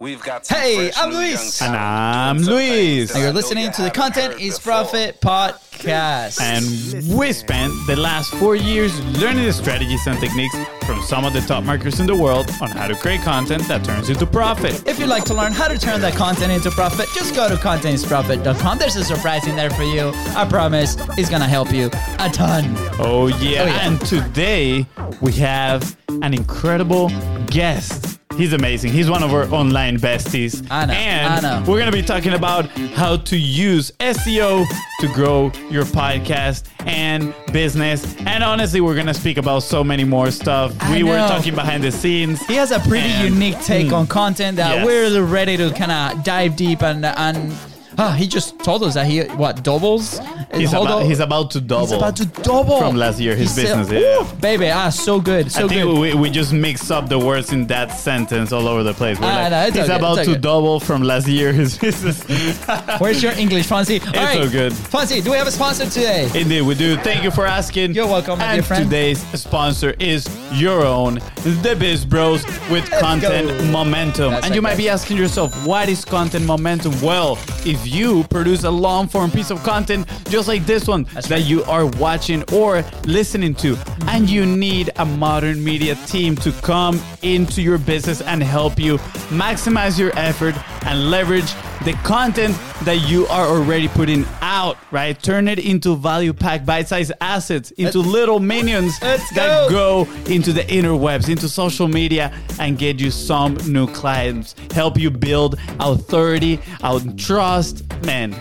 We've got some Hey, I'm Luis. And I'm Luis. And you're listening you to the Content is before. Profit podcast. And we spent the last four years learning the strategies and techniques from some of the top marketers in the world on how to create content that turns into profit. if you'd like to learn how to turn that content into profit, just go to contentisprofit.com. There's a surprise in there for you. I promise it's gonna help you a ton. Oh yeah. Oh, yeah. And today we have an incredible guest. He's amazing. He's one of our online besties. I know, And I know. we're going to be talking about how to use SEO to grow your podcast and business. And honestly, we're going to speak about so many more stuff. I we were talking behind the scenes. He has a pretty And- unique take mm. on content that Yes. we're ready to kind of dive deep and and. Ah, he just told us that he what doubles. He's, about, he's about to double. He's about to double from last year, his He's business, still- yeah. Baby, ah, so good, so I think good. we, we just mix up the words in that sentence all over the place. We're Ah, like, no, it's he's okay, about it's to okay. double from last year his business. Where's your English, Fonzie? All right, so good. Fonzie, do we have a sponsor today? Indeed, we do. Thank you for asking. You're welcome, my and today's sponsor is your own, the Biz Bros with content go. momentum. That's and you might be asking yourself, what is content momentum? Well, if you produce a long form piece of content just like this one that right. you are watching or listening to, and you need a modern media team to come into your business and help you maximize your effort and leverage the content that you are already putting out, right? Turn it into value packed bite sized assets, into Let's- little minions that go. go into the interwebs, into social media, and get you some new clients. Help you build authority, out trust. Man,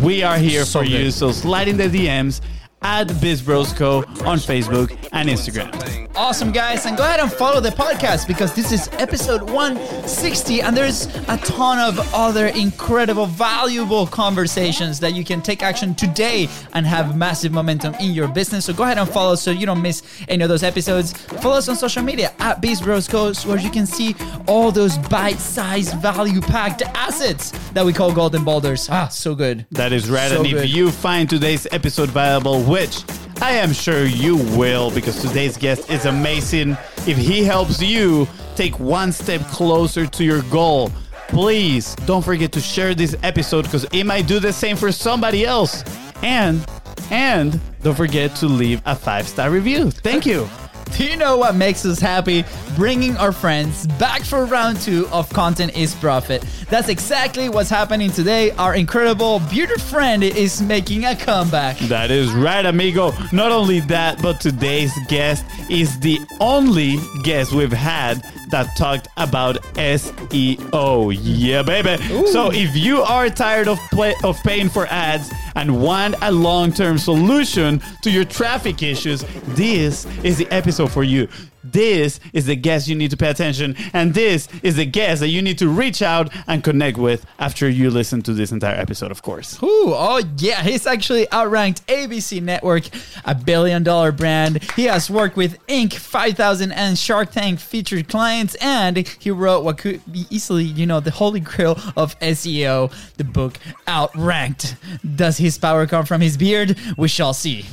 we are here Ah, so for you. So slide in the DMs at BizBrosCo on Facebook and Instagram. Awesome, guys. And go ahead and follow the podcast because this is episode 160, and there's a ton of other incredible, valuable conversations that you can take action today and have massive momentum in your business. So go ahead and follow so you don't miss any of those episodes. Follow us on social media at Biz Bros Co, where you can see all those bite sized, value packed assets that we call golden boulders. Ah, so good. That is right. So and if good. you find today's episode valuable, which I am sure you will, because today's guest is amazing, if he helps you take one step closer to your goal, please don't forget to share this episode because it might do the same for somebody else. And and don't forget to leave a five star review. Thank you. Do you know what makes us happy? Bringing our friends back for round two of Content is Profit. That's exactly what's happening today. Our incredible bearded friend is making a comeback. That is right, amigo. Not only that, but today's guest is the only guest we've had that talked about SEO. Yeah, baby. So if you are tired of play, of paying for ads and want a long-term solution to your traffic issues, this is the episode for you. This is the guest you need to pay attention, and this is the guest that you need to reach out and connect with after you listen to this entire episode, of course. Ooh, oh yeah, he's actually outranked ABC Network, a billion dollar brand. He has worked with Inc. 5000 and Shark Tank featured clients, and he wrote what could be easily, you know, the holy grail of SEO, the book Outranked. Does his power come from his beard? We shall see.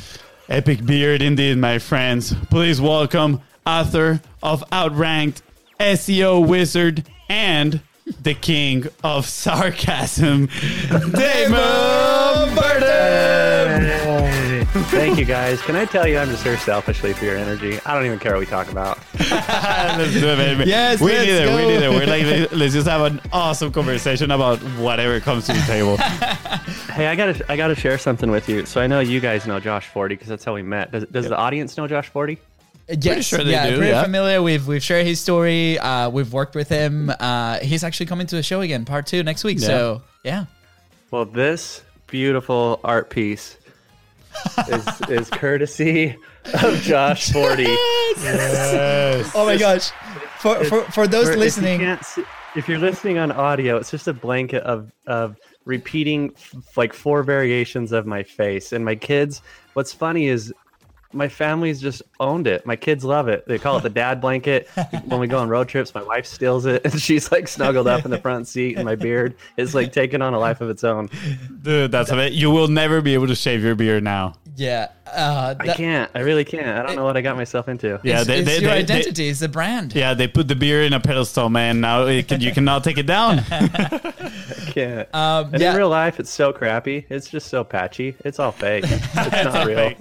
Epic beard indeed, my friends. Please welcome author of Outranked, SEO wizard, and the king of sarcasm, Damon Burton. Thank you guys. Can I tell you, I'm just here selfishly for your energy. I don't even care what we talk about. let's do it, baby. Yes, we let's neither. We go. neither. We're like, let's just have an awesome conversation about whatever comes to the table. Hey, I gotta, I gotta share something with you. So I know you guys know Josh Forti because that's how we met. Does, does the audience know Josh Forti? Yes, sure they yeah, do, pretty yeah. familiar. We've we've shared his story. Uh, we've worked with him. Uh, he's actually coming to the show again, part two next week. So yeah, Well, this beautiful art piece is, is courtesy of Josh Forti. Yes. Oh my gosh! For for, for those For- listening, If, you can't see, if you're listening on audio, it's just a blanket of of repeating f- like four variations of my face. And my kids, what's funny is my family's just owned it. My kids love it. They call it the dad blanket. when we go on road trips, my wife steals it and she's like snuggled up in the front seat and my beard is like taking on a life of its own. Dude, that's it. You will never be able to shave your beard now. Yeah. Uh, I can't. I really can't. I don't know what I got myself into. Yeah, it's, they- it's they- your they- they- identity. it's the brand. Yeah, they put the beer in a pedestal, man. Now it can, you cannot take it down. I can't. Um, and yeah. in real life, it's so crappy. It's just so patchy. It's all fake. It's not real.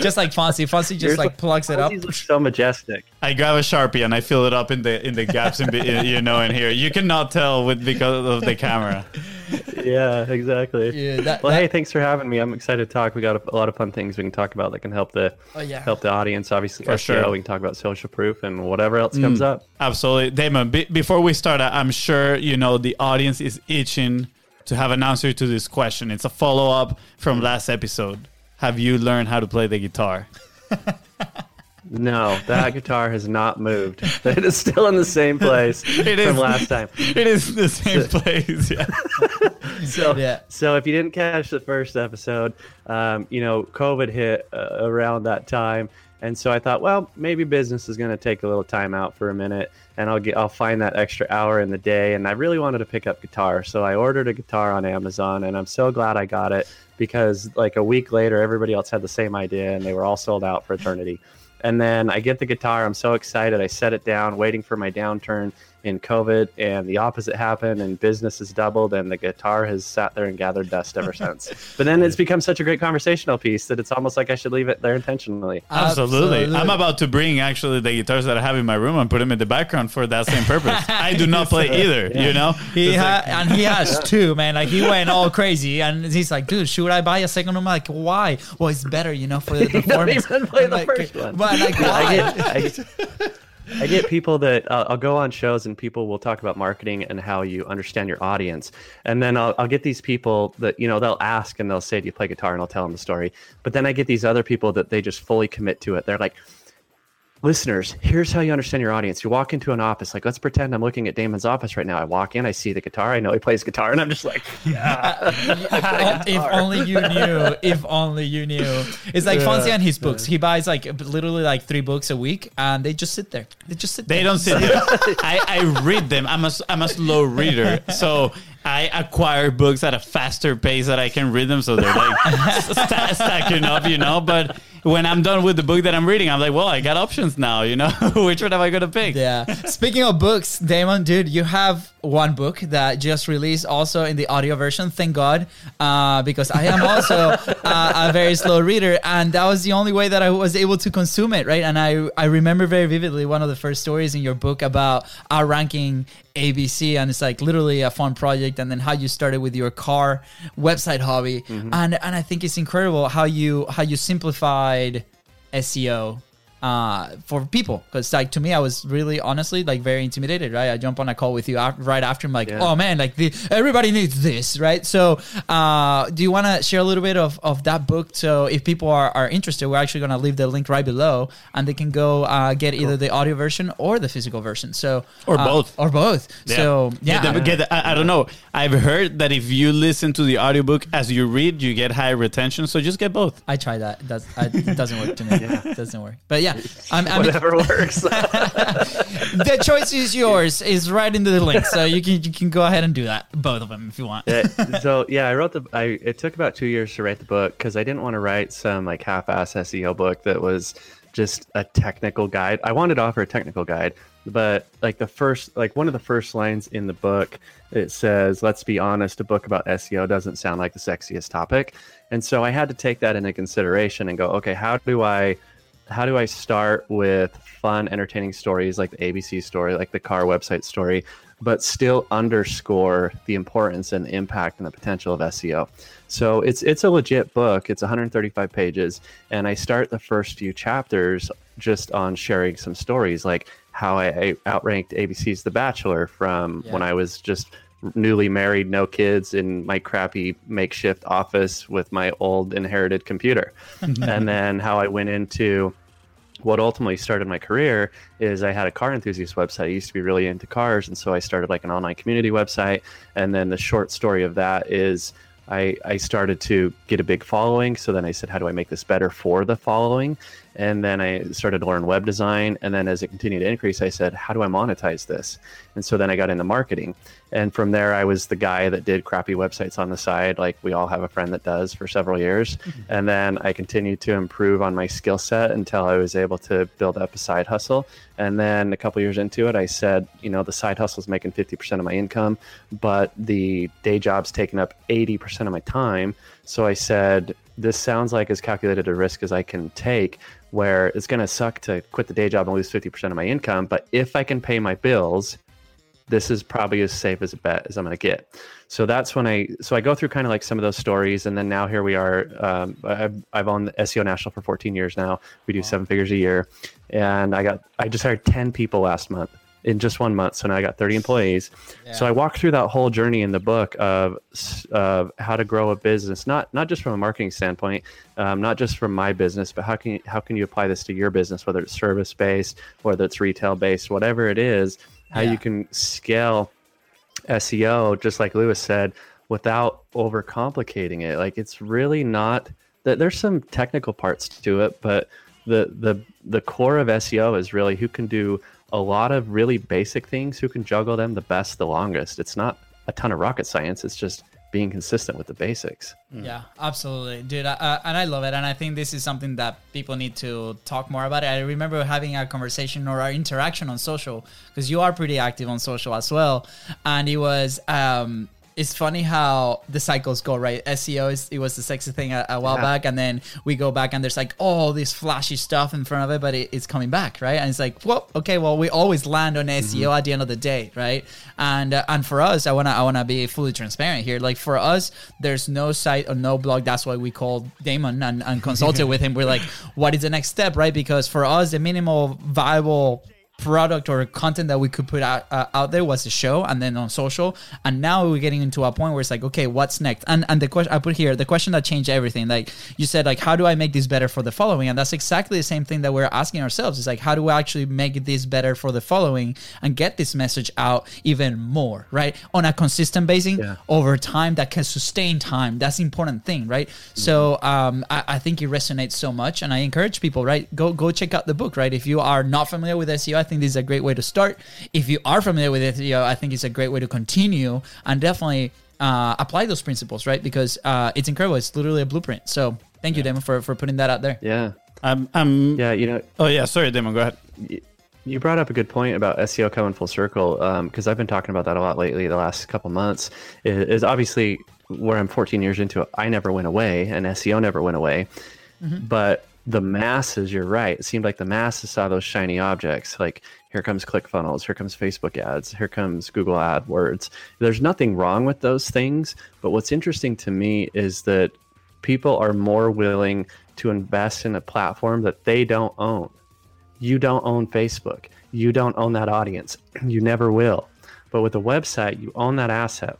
Just like Fonzie. Fonzie just Here's like what- plugs it up. So majestic. I grab a sharpie and I fill it up in the in the gaps in, be- you know in here. You cannot tell with because of the camera. Yeah, exactly. Yeah, that- well, that- hey, thanks for having me. I'm excited to talk. We got a, a lot of fun things we can talk about that can help the Oh, yeah. help the audience. Obviously, For SEO. sure. We can talk about social proof and whatever else comes Mm. up. Absolutely, Damon. Be- before we start, I'm sure you know the audience is itching to have an answer to this question. It's a follow up from last episode. Have you learned how to play the guitar? No, that guitar has not moved. It is still in the same place It from is. last time. It is the same place. Yeah. So, Yeah. so if you didn't catch the first episode, um, you know, COVID hit uh, around that time, and so I thought, well, maybe business is going to take a little time out for a minute, and I'll get, I'll find that extra hour in the day, and I really wanted to pick up guitar, so I ordered a guitar on Amazon, and I'm so glad I got it because like a week later, everybody else had the same idea, and they were all sold out for eternity. And then I get the guitar. I'm so excited. I set it down, waiting for my downturn in COVID, and the opposite happened, and business has doubled, and the guitar has sat there and gathered dust ever since. But then it's become such a great conversational piece that it's almost like I should leave it there intentionally. Absolutely. I'm about to bring actually the guitars that I have in my room and put them in the background for that same purpose. I do not play either, you know? He ha- like- and he has two, man. Like he went all crazy, and he's like, "Dude, should I buy a second one?" I'm like, "Why? Well, it's better, you know, for the don't performance." even play I'm the like, first one. But like, I why? get, I get, I get people that uh, I'll go on shows and people will talk about marketing and how you understand your audience. And then I'll, I'll get these people that, you know, they'll ask and they'll say, Do you play guitar? And I'll tell them the story. But then I get these other people that they just fully commit to it. They're like, Listeners, here's how you understand your audience. You walk into an office, like, let's pretend I'm looking at Damon's office right now. I walk in, I see the guitar, I know he plays guitar, and I'm just like, if only you knew. If only you knew. It's like Fonzie and his books. He buys like literally like three books a week, and they just sit there. They just sit. There. They there. don't sit there. I, I read them. I'm a, s- I'm a slow reader. So I acquire books at a faster pace that I can read them. So they're like sta- stacking up, you know. But when I'm done with the book that I'm reading, I'm like, well, I got options now, you know. Which one am I going to pick? Yeah. Speaking of books, Damon, dude, you have one book that just released also in the audio version. Thank God, uh, because I am also uh, a very slow reader, and that was the only way that I was able to consume it, right? And I I remember very vividly one of the first stories in your book about our ranking ABC, and it's like literally a fun project, and then how you started with your car website hobby, and and I think it's incredible how you how you SEO uh, for people because like to me I was really honestly like very intimidated right I jump on a call with you af- right after I'm like Yeah. oh man like the, everybody needs this right so uh, do you want to share a little bit of, of that book so if people are, are interested we're actually going to leave the link right below and they can go uh, get either the audio version or the physical version so Or uh, both. or both so yeah Get the- get the- I, I don't know. I've heard that if you listen to the audiobook as you read, you get high retention. So just get both. I try that does, I, it doesn't work to me yeah. it doesn't work but yeah I'm, I'm whatever works. the choice is yours. Is right into the link, so you can you can go ahead and do that, both of them if you want. Yeah, so yeah, I wrote the. I it took about two years to write the book because I didn't want to write some like half-ass SEO book that was just a technical guide. I wanted to offer a technical guide, but like the first, like one of the first lines in the book, it says, "Let's be honest, a book about SEO doesn't sound like the sexiest topic," and so I had to take that into consideration and go, okay, how do I how do I start with fun, entertaining stories like the ABC story, like the car website story, but still underscore the importance and the impact and the potential of SEO? So it's it's a legit book. It's 135 pages, and I start the first few chapters just on sharing some stories, like how I, outranked ABC's The Bachelor from Yeah. when I was just newly married, no kids, in my crappy makeshift office with my old inherited computer. Mm-hmm. and then how I went into what ultimately started my career is I had a car enthusiast website. I used to be really into cars, and so I started like an online community website. And then the short story of that is I, I started to get a big following. So then I said, how do I make this better for the following? And then I started to learn web design. And then as it continued to increase, I said, how do I monetize this? And so then I got into marketing. And from there, I was the guy that did crappy websites on the side, like we all have a friend that does for several years. Mm-hmm. And then I continued to improve on my skill set until I was able to build up a side hustle. And then a couple years into it, I said, you know, the side hustle is making 50% of my income, but the day job's taking up 80% of my time. So I said, this sounds like as calculated a risk as I can take, where it's going to suck to quit the day job and lose 50% of my income. But if I can pay my bills, this is probably as safe as a bet as I'm going to get. So that's when I, so I go through kind of like some of those stories. And then now here we are. Um, I've, I've owned SEO National for 14 years now. We do wow. seven figures a year. And I got, I just hired 10 people last month in just one month. So now I got 30 employees. Yeah. So I walk through that whole journey in the book of, of how to grow a business, not not just from a marketing standpoint, um, not just from my business, but how can you, how can you apply this to your business, whether it's service based, whether it's retail based, whatever it is, how yeah. you can scale SEO, just like Lewis said, without overcomplicating it. Like it's really not that there's some technical parts to it, but the the the core of SEO is really who can do a lot of really basic things who can juggle them the best the longest. It's not a ton of rocket science it's just being consistent with the basics. Mm. yeah absolutely. Dude uh, and i love it and i think this is something that people need to talk more about. I remember having a conversation or our interaction on social because you are pretty active on social as well and it was um it's funny how the cycles go, right? SEO is it was the sexy thing a, a while yeah. back, and then we go back and there's like all this flashy stuff in front of it, but it, it's coming back, right? And it's like, well, okay, well, we always land on SEO mm-hmm. at the end of the day, right? And uh, and for us, I wanna I wanna be fully transparent here. Like for us, there's no site or no blog. That's why we called Damon and, and consulted with him. We're like, what is the next step, right? Because for us, the minimal viable product or content that we could put out uh, out there was the show and then on social. And now we're getting into a point where it's like okay what's next? And and the question i put here the question that changed everything. Like you said like how do i make this better for the following? And that's exactly the same thing that we're asking ourselves. It's like how do i actually make this better for the following and get this message out even more right? On a consistent basis yeah. over time that can sustain time. That's the important thing right? Mm-hmm. so um I, I think it resonates so much and i encourage people right? Go go check out the book right? If you are not familiar with seo think this is a great way to start. If you are familiar with it, you know, I think it's a great way to continue and definitely uh, apply those principles, right? Because uh, it's incredible. It's literally a blueprint. So thank you, Damon, for, for putting that out there. Yeah. Um, um, yeah, you know. Oh, yeah. Sorry, Damon. Go ahead. You brought up a good point about SEO coming full circle because um, I've been talking about that a lot lately. The last couple months is, is, obviously where I'm 14 years into it. I never went away, and SEO never went away. Mm-hmm. But the masses, you're right. It seemed like the masses saw those shiny objects. Like here comes ClickFunnels, here comes Facebook ads, here comes Google AdWords. There's nothing wrong with those things, but what's interesting to me is that people are more willing to invest in a platform that they don't own. You don't own Facebook. You don't own that audience. You never will. But with a website, you own that asset.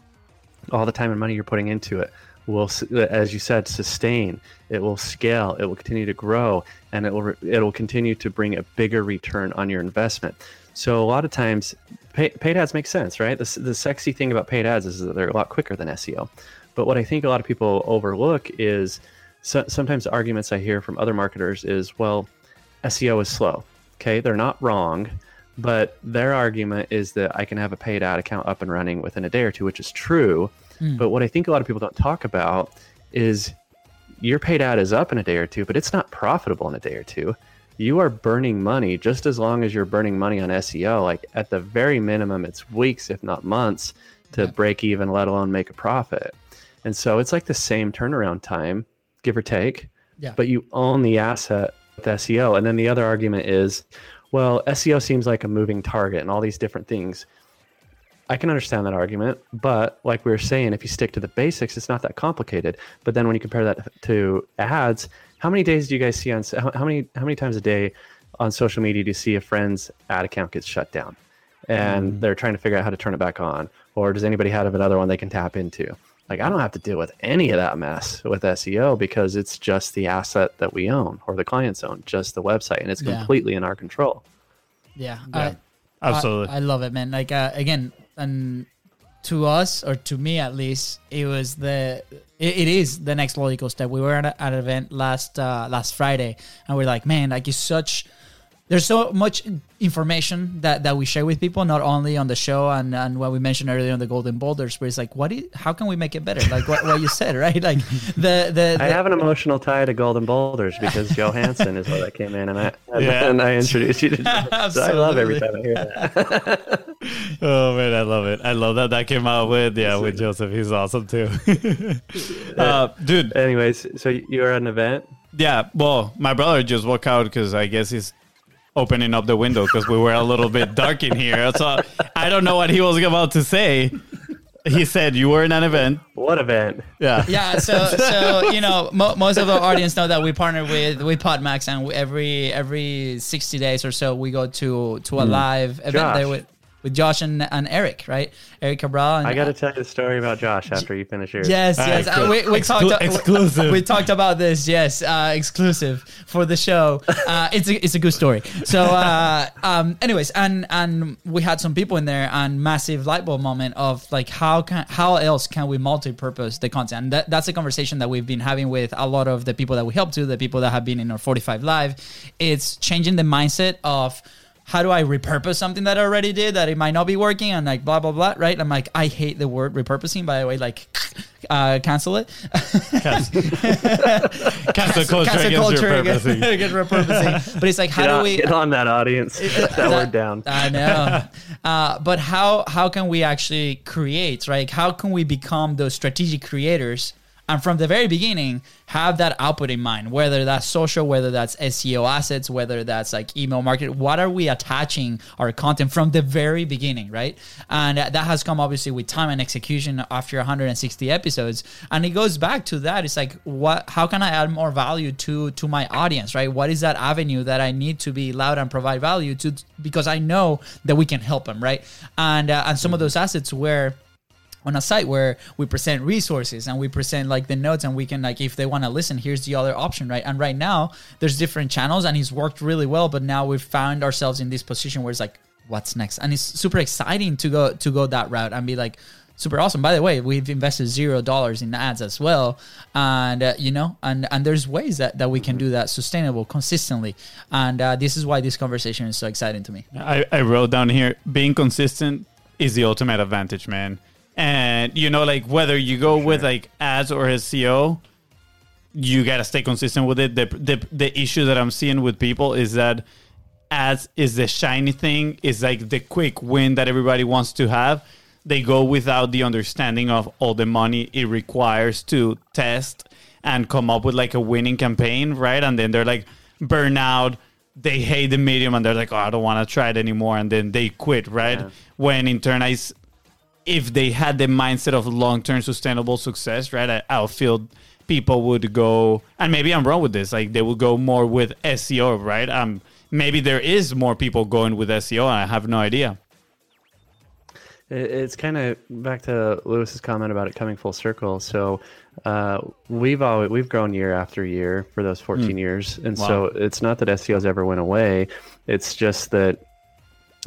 All the time and money you're putting into it will, uh, as you said, sustain. It will scale. It will continue to grow, and it will it will continue to bring a bigger return on your investment. So a lot of times, pay, paid ads make sense, right? The, the sexy thing about paid ads is that they're a lot quicker than SEO. But what I think a lot of people overlook is so, sometimes arguments I hear from other marketers is, well, SEO is slow. Okay, they're not wrong, but their argument is that I can have a paid ad account up and running within a day or two, which is true. Mm. But what I think a lot of people don't talk about is your paid ad is up in a day or two, but it's not profitable in a day or two. You are burning money just as long as you're burning money on SEO. Like at the very minimum, it's weeks, if not months, to yeah. break even, let alone make a profit. And so it's like the same turnaround time, give or take. Yeah. But you own the asset with SEO. And then the other argument is, well, SEO seems like a moving target and all these different things. I can understand that argument, but like we were saying, if you stick to the basics, it's not that complicated. But then when you compare that to ads, how many days do you guys see on how many how many times a day on social media do you see a friend's ad account gets shut down, and mm. they're trying to figure out how to turn it back on, or does anybody have another one they can tap into? Like I don't have to deal with any of that mess with SEO because it's just the asset that we own or the clients own, just the website, and it's yeah. completely in our control. Yeah, yeah. I, absolutely. I, I, love it, man. Like uh, again, and to us or to me at least, it was the it, it is the next logical step. We were at, a, at an event last uh, last Friday, and we're like, man, like it's such. There's so much information that, that we share with people, not only on the show and, and what we mentioned earlier on the Golden Boulders, where it's like, what? Is, how can we make it better? Like what, what you said, right? Like the the, the I have an emotional tie to Golden Boulders because Johansson is what that came in, and I Yeah. and I introduced you to. So I love every time I hear that. Oh man, I love it. I love that that came out with yeah with Joseph. He's awesome too. uh, dude, Anyways, so you were at an event. yeah. Well, my brother just walked out because I guess he's opening up the window because we were a little bit dark in here. So I don't know what he was about to say. He said you were in an event. What event? Yeah. yeah so so you know mo- most of the audience know that we partner with with podmax and we- every every 60 days or so we go to to a live event Josh. there with with josh and, and eric right eric cabral and I got to tell you the story about Josh after you finish yours. Yes, All yes. right, uh, cool. we, we Exclu- talked exclusive. We, talked about this. Yes, uh, exclusive for the show. Uh, it's a it's a good story. So, uh, um, anyways, and and we had some people in there, and massive light bulb moment of like how can how else can we multi-purpose the content? And that, that's a conversation that we've been having with a lot of the people that we help to, the people that have been in our 45 live. It's changing the mindset of how do I repurpose something that I already did that it might not be working and like blah blah blah right? I'm like I hate the word repurposing by the way like uh, cancel it. Cancel culture Cancel against culture repurposing. against repurposing. But it's like how Get do on, we get on that audience? Shut that word down. I know. Uh, but how how can we actually create, right? How can we become those strategic creators and from the very beginning have that output in mind, whether that's social, whether that's SEO assets, whether that's like email marketing, what are we attaching our content from the very beginning, right? And that has come obviously with time and execution after 160 episodes. And it goes back to that. It's like, what, how can I add more value to, to my audience, right? What is that avenue that I need to be loud and provide value to, because I know that we can help them, right? And, uh, and some of those assets where, on a site where we present resources and we present like the notes and we can like if they want to listen here's the other option right? And right now there's different channels and it's worked really well but now we've found ourselves in this position where it's like what's next? And it's super exciting to go to go that route and be like super awesome. By the way we've invested zero dollars in ads as well and uh, you know and and there's ways that, that we can do that sustainable consistently. And uh, this is why this conversation is so exciting to me. I, I wrote down here being consistent is the ultimate advantage, man. And you know, like whether you go with like ads or SEO, you gotta stay consistent with it. The, the the issue that I'm seeing with people is that ads is the shiny thing, is like the quick win that everybody wants to have. They go without the understanding of all the money it requires to test and come up with like a winning campaign, right? And then they're like burnout. They hate the medium and they're like, oh, I don't want to try it anymore. And then they quit, right? Yeah. When in turn, I, if they had the mindset of long term sustainable success, right? I, I feel people would go, and maybe I'm wrong with this, like they would go more with SEO, right? Um, maybe there is more people going with SEO, I have no idea. It's kind of back to Lewis's comment about it coming full circle. So uh, we've always we've grown year after year for those 14 years, and so it's not that SEOs ever went away. It's just that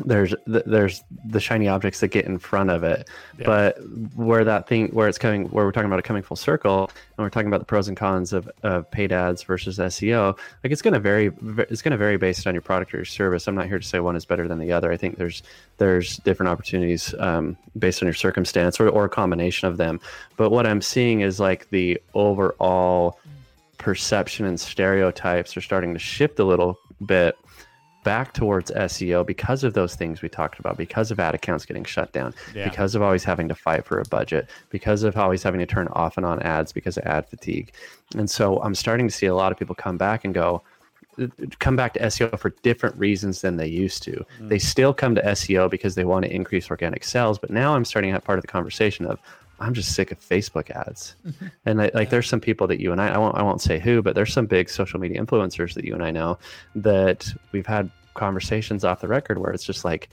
there's th- there's the shiny objects that get in front of it. But where that thing where it's coming where we're talking about it coming full circle and we're talking about the pros and cons of, of paid ads versus seo like it's going to vary it's going to vary based on your product or your service. I'm not here to say one is better than the other. I think there's there's different opportunities um, based on your circumstance or, or a combination of them. But what i'm seeing is like the overall perception and stereotypes are starting to shift a little bit back towards SEO because of those things we talked about, because of ad accounts getting shut down, Yeah. because of always having to fight for a budget, because of always having to turn off and on ads because of ad fatigue. And so I'm starting to see a lot of people come back and go, come back to SEO for different reasons than they used to. Mm. They still come to SEO because they want to increase organic sales, but now I'm starting to have part of the conversation of I'm just sick of Facebook ads. and like, like there's some people that you and I, I won't, I won't say who, but there's some big social media influencers that you and I know that we've had conversations off the record where it's just like,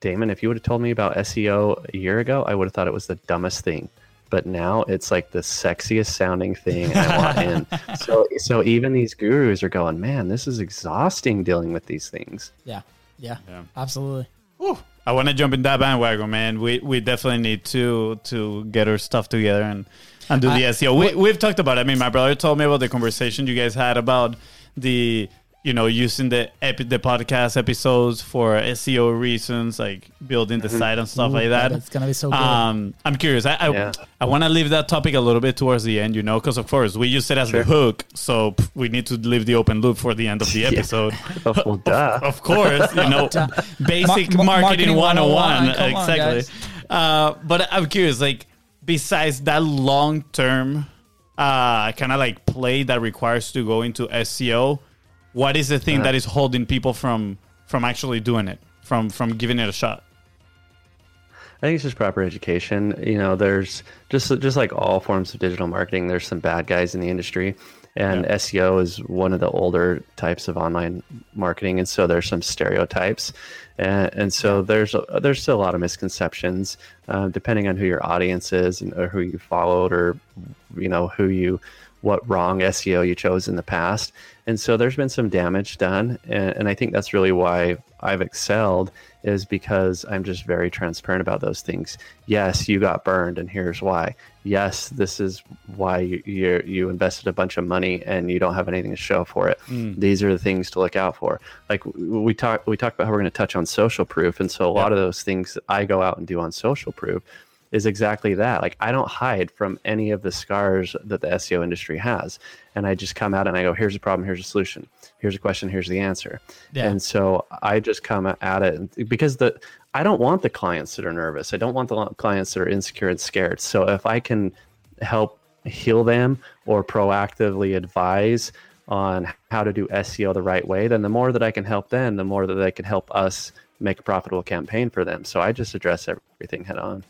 Damon, if you would have told me about SEO a year ago, I would have thought it was the dumbest thing. But now it's like the sexiest sounding thing I want in. So, so even these gurus are going, man, this is exhausting dealing with these things. yeah yeah, Yeah. absolutely Whew. I want to jump in that bandwagon, man. We we definitely need to to get our stuff together and and do the I- SEO. We we've talked about. It. I mean, my brother told me about the conversation you guys had about the you know using the epi- the podcast episodes for SEO reasons, like building the site and stuff like that. It's gonna be so good. Um, I'm curious. I I, Yeah. I want to leave that topic a little bit towards the end, you know, because of course we use it as the hook, so we need to leave the open loop for the end of the episode. Well. Of course, you know, basic Ma- ma- marketing, marketing 101. 101, come on, exactly. uh, but I'm curious, like, besides that long term uh, kind of like play that requires to go into SEO, what is the thing Uh-huh. that is holding people from from actually doing it, from from giving it a shot? I think it's just proper education. You know, there's just just like all forms of digital marketing, there's some bad guys in the industry, and Yeah. SEO is one of the older types of online marketing, and so there's some stereotypes, and, and so there's a, there's still a lot of misconceptions, uh, depending on who your audience is and or who you followed or you know who you what wrong SEO you chose in the past. And so there's been some damage done. And, and I think that's really why I've excelled is because I'm just very transparent about those things. Yes, you got burned, and here's why. Yes, this is why you you, you invested a bunch of money and you don't have anything to show for it. Hmm. These are the things to look out for. Like we talk we talked about how we're going to touch on social proof, and so a lot of those things that I go out and do on social proof is exactly that. Like I don't hide from any of the scars that the SEO industry has. And I just come out and I go, here's a problem, here's a solution. Here's a question, here's the answer. Yeah. And so I just come at it because the I don't want the clients that are nervous. I don't want the clients that are insecure and scared. So if I can help heal them or proactively advise on how to do SEO the right way, then the more that I can help them, the more that they can help us make a profitable campaign for them. So I just address everything head on.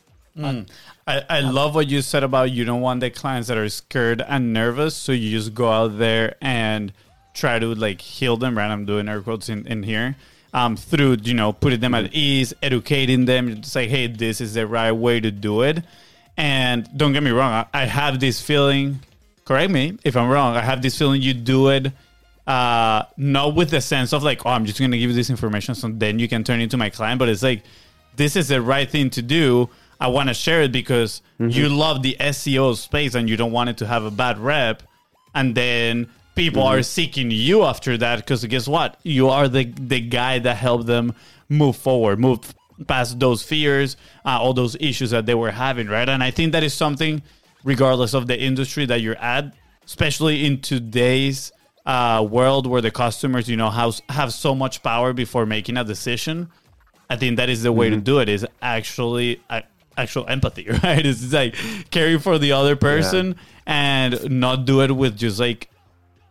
I, I love what you said about you don't want the clients that are scared and nervous, so you just go out there and try to like heal them. Right, I'm doing air quotes in, in here. Um, through you know putting them at ease, educating them, say, hey, this is the right way to do it. And don't get me wrong, I, I have this feeling. Correct me if I'm wrong. I have this feeling you do it uh not with the sense of like oh i'm just gonna give you this information so then you can turn into my client but it's like this is the right thing to do i want to share it because you love the seo space and you don't want it to have a bad rep and then people are seeking you after that because guess what you are the the guy that helped them move forward move past those fears uh, all those issues that they were having right and i think that is something regardless of the industry that you're at especially in today's uh, world where the customers, you know, have, have so much power before making a decision. I think that is the way to do it. Is actually uh, actual empathy, right? It's like caring for the other person and not do it with just like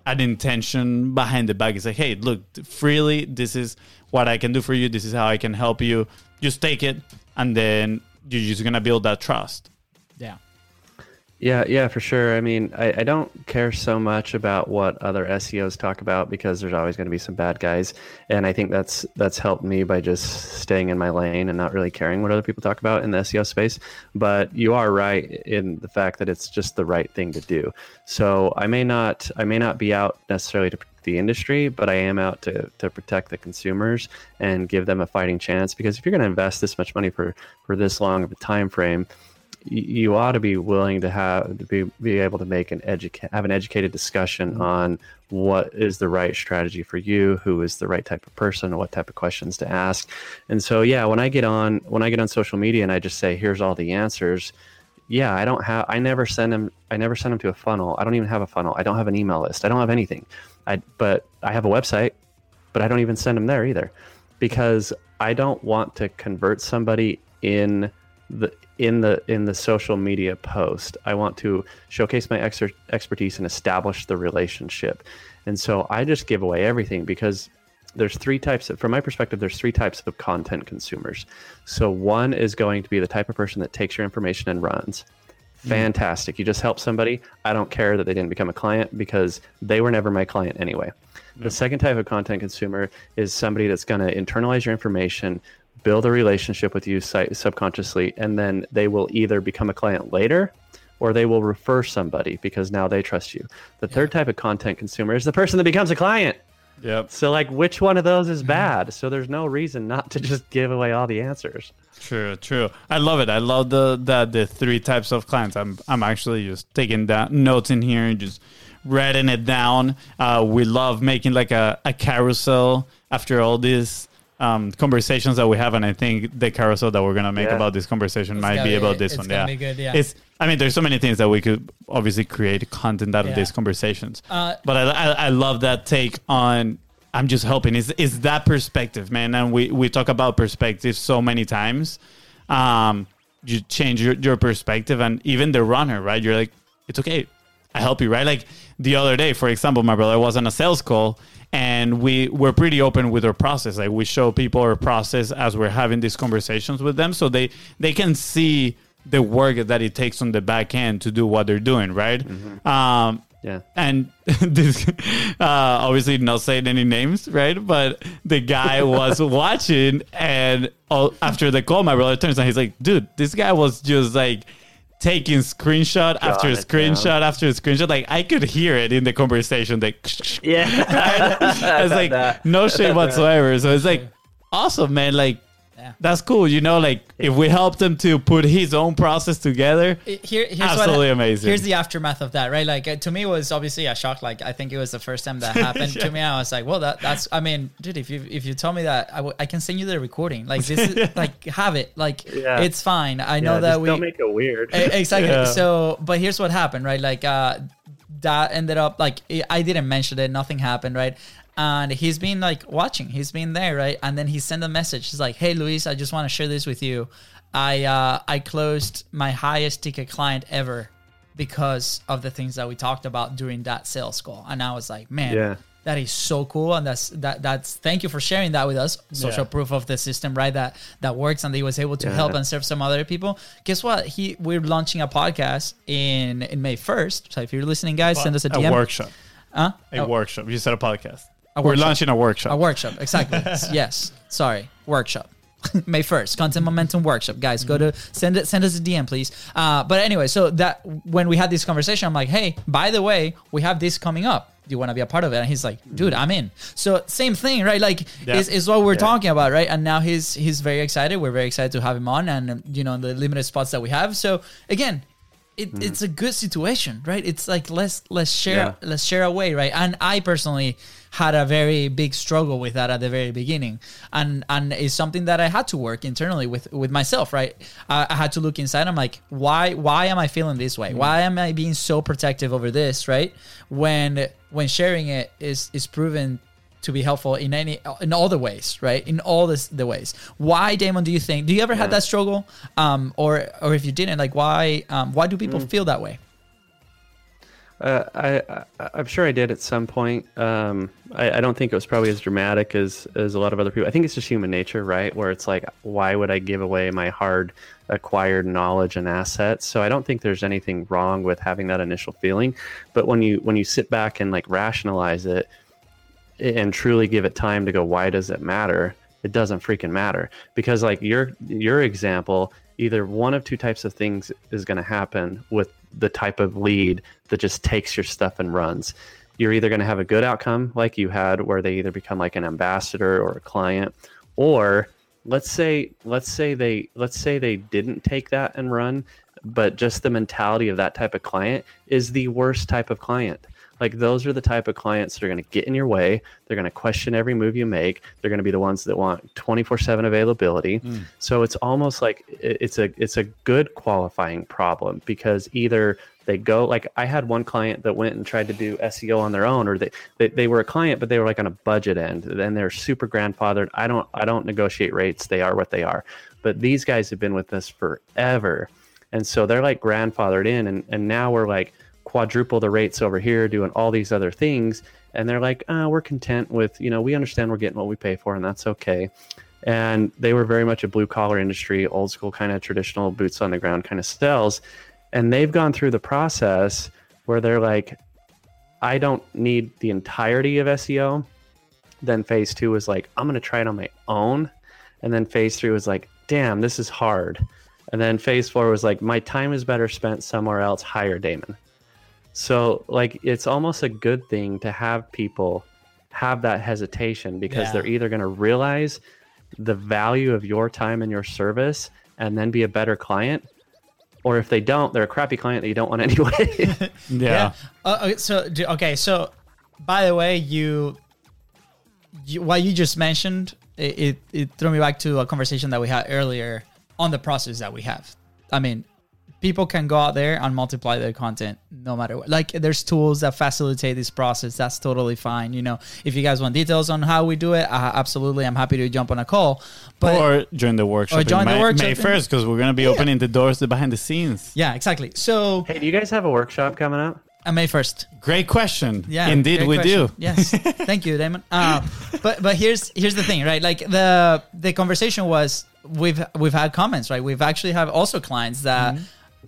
an intention behind the back. It's like, hey, look, freely, this is what I can do for you. This is how I can help you. Just take it, and then you're just gonna build that trust. Yeah. Yeah, for sure. I mean, I, I don't care so much about what other SEOs talk about because there's always going to be some bad guys, and I think that's that's helped me by just staying in my lane and not really caring what other people talk about in the SEO space. But you are right in the fact that it's just the right thing to do. So I may not I may not be out necessarily to the industry, but I am out to to protect the consumers and give them a fighting chance. Because if you're going to invest this much money for for this long of a time frame you ought to be willing to have to be, be able to make an educate have an educated discussion mm-hmm. on what is the right strategy for you who is the right type of person what type of questions to ask. And so yeah when i get on when i get on social media and i just say here's all the answers yeah i don't have i never send them i never send them to a funnel. I don't even have a funnel. I don't have an email list. I don't have anything. I but i have a website but I don't even send them there either because I don't want to convert somebody in the in the in the social media post. I want to showcase my exer- expertise and establish the relationship. And so I just give away everything because there's three types of, from my perspective there's three types of content consumers. So one is going to be the type of person that takes your information and runs mm-hmm. fantastic. You just help somebody. I don't care that they didn't become a client because they were never my client anyway. The mm-hmm. second type of content consumer is somebody that's going to internalize your information, build a relationship with you subconsciously, and then they will either become a client later or they will refer somebody because now they trust you. The third type of content consumer is the person that becomes a client. Yep. So like, which one of those Mm-hmm. is bad? So there's no reason not to just give away all the answers. True, true. I love it. I love the the the three types of clients. I'm I'm actually just taking down notes in here and just writing it down. Uh, we love making like a, a carousel after all these um, conversations that we have, and I think the carousel that we're gonna make Yeah. about this conversation might be be- about this it's one. Yeah, be good, yeah. It's. I mean, there's so many things that we could obviously create content out of these conversations. Uh, but I, I I love that take on. I'm just helping. Is is that perspective, man? And we we talk about perspective so many times. Um, you change your, your perspective, and even the runner, right? You're like, it's okay. I help you, right? Like the other day, for example, my brother was on a sales call, and we we're pretty open with our process. Like we show people our process as we're having these conversations with them, so they they can see the work that it takes on the back end to do what they're doing, right? Um, Yeah. and this uh, obviously not saying any names, right? But the guy was watching, and all, after the call, my brother turns and he's like, "Dude, this guy was just like." Taking screenshot after screenshot after screenshot, like I could hear it in the conversation. Like, Yeah. it's like That- no shame whatsoever. So it's like awesome, man. Like Yeah. that's cool. You know, like if we helped him to put his own process together, Here, here's Absolutely what, amazing. Here's the aftermath of that, right? Like uh, to me, it was obviously a shock. Like I think it was the first time that happened to me. I was like, well, that that's. I mean, dude, if you if you tell me that, I, w- I can send you the recording. Like this, is, like have it. Like Yeah. it's fine. I know Yeah, that we don't make it weird. Exactly. Yeah. So, but here's what happened, right? Like, uh, that ended up like I- I didn't mention it. Nothing happened, right? And he's been like watching. He's been there, right? And then he sent a message. He's like, "Hey, Luis, I just want to share this with you. I uh, I closed my highest ticket client ever because of the things that we talked about during that sales call." And I was like, "Man, Yeah. that is so cool and that's that that's thank you for sharing that with us social Yeah. proof of the system right that that works and that he was able to Yeah. help and serve some other people guess what he we're launching a podcast in in may 1st so if you're listening guys send us a a workshop. huh? A Oh, workshop. You said a podcast. A We're workshop. launching a workshop. a workshop exactly yes sorry workshop May 1st, content momentum workshop. Guys, go to send it, send us a DM, please. Uh, but anyway, so that when we had this conversation, I'm like, hey, by the way, we have this coming up. Do you want to be a part of it? And he's like, dude, I'm in. So same thing, right? Like Yeah. is, is what we're Yeah. talking about, right? And now he's he's very excited. We're very excited to have him on and you know, the limited spots that we have. So again, it, it's a good situation, right? It's like let's let's share Yeah. let's share away, right? And I personally had a very big struggle with that at the very beginning, and and it's something that I had to work internally with with myself, right? I, I had to look inside. I'm like, why why am I feeling this way? Why am I being so protective over this, right? When when sharing it is is proven to be helpful in any in all the ways, right? In all this, the ways. Why, Damon? Do you think? Do you ever had that struggle? Um, or or if you didn't, like why? Um, why do people feel that way? Uh, I, I I'm sure I did at some point. Um, I, I don't think it was probably as dramatic as as a lot of other people. I think it's just human nature, right? Where it's like, why would I give away my hard acquired knowledge and assets? So I don't think there's anything wrong with having that initial feeling. But when you when you sit back and like rationalize it and truly give it time to go, why does it matter? It doesn't freaking matter because like your your example, either one of two types of things is going to happen with the type of lead that just takes your stuff and runs. You're either going to have a good outcome like you had where they either become like an ambassador or a client or let's say let's say they let's say they didn't take that and run but just the mentality of that type of client is the worst type of client like those are the type of clients that are going to get in your way. They're going to question every move you make. They're going to be the ones that want 24/7 availability. Hmm. So it's almost like it's a it's a good qualifying problem because either they go like I had one client that went and tried to do SEO on their own or they, they they were a client but they were like on a budget end and they're super grandfathered. I don't I don't negotiate rates. They are what they are. But these guys have been with us forever. And so they're like grandfathered in and and now we're like quadruple the rates over here doing all these other things. And they're like uh, we're content with you know we understand we're getting what we pay for and that's okay. And they were very much a blue collar industry old school kind of traditional boots on the ground kind of sales and they've gone through the process where they're like i don't need the entirety of seo then phase two was like i'm going to try it on my own. And then phase three was like damn this is hard. And then phase four was like my time is better spent somewhere else. Hire damon so like it's almost a good thing to have people have that hesitation because Yeah. they're either going to realize the value of your time and your service and then be a better client or if they don't they're a crappy client that you don't want anyway Yeah. Uh, okay, so okay, so by the way, you, you what you just mentioned, it, it it threw me back to a conversation that we had earlier on the process that we have. I mean, people can go out there and multiply their content no matter what. Like there's tools that facilitate this process. That's totally fine. You know, if you guys want details on how we do it, uh, absolutely, I'm happy to jump on a call. But or join the workshop Or join in the May, workshop May 1st because we're going to be opening the doors the behind the scenes. yeah, exactly. So hey do you guys have a workshop coming up uh, May first. Great question. Yeah, Indeed, we question. do. Yes, thank you, Damon. Uh, but but here's here's the thing, right? Like the the conversation was we've we've had comments, right? We've actually have also clients that Mm-hmm.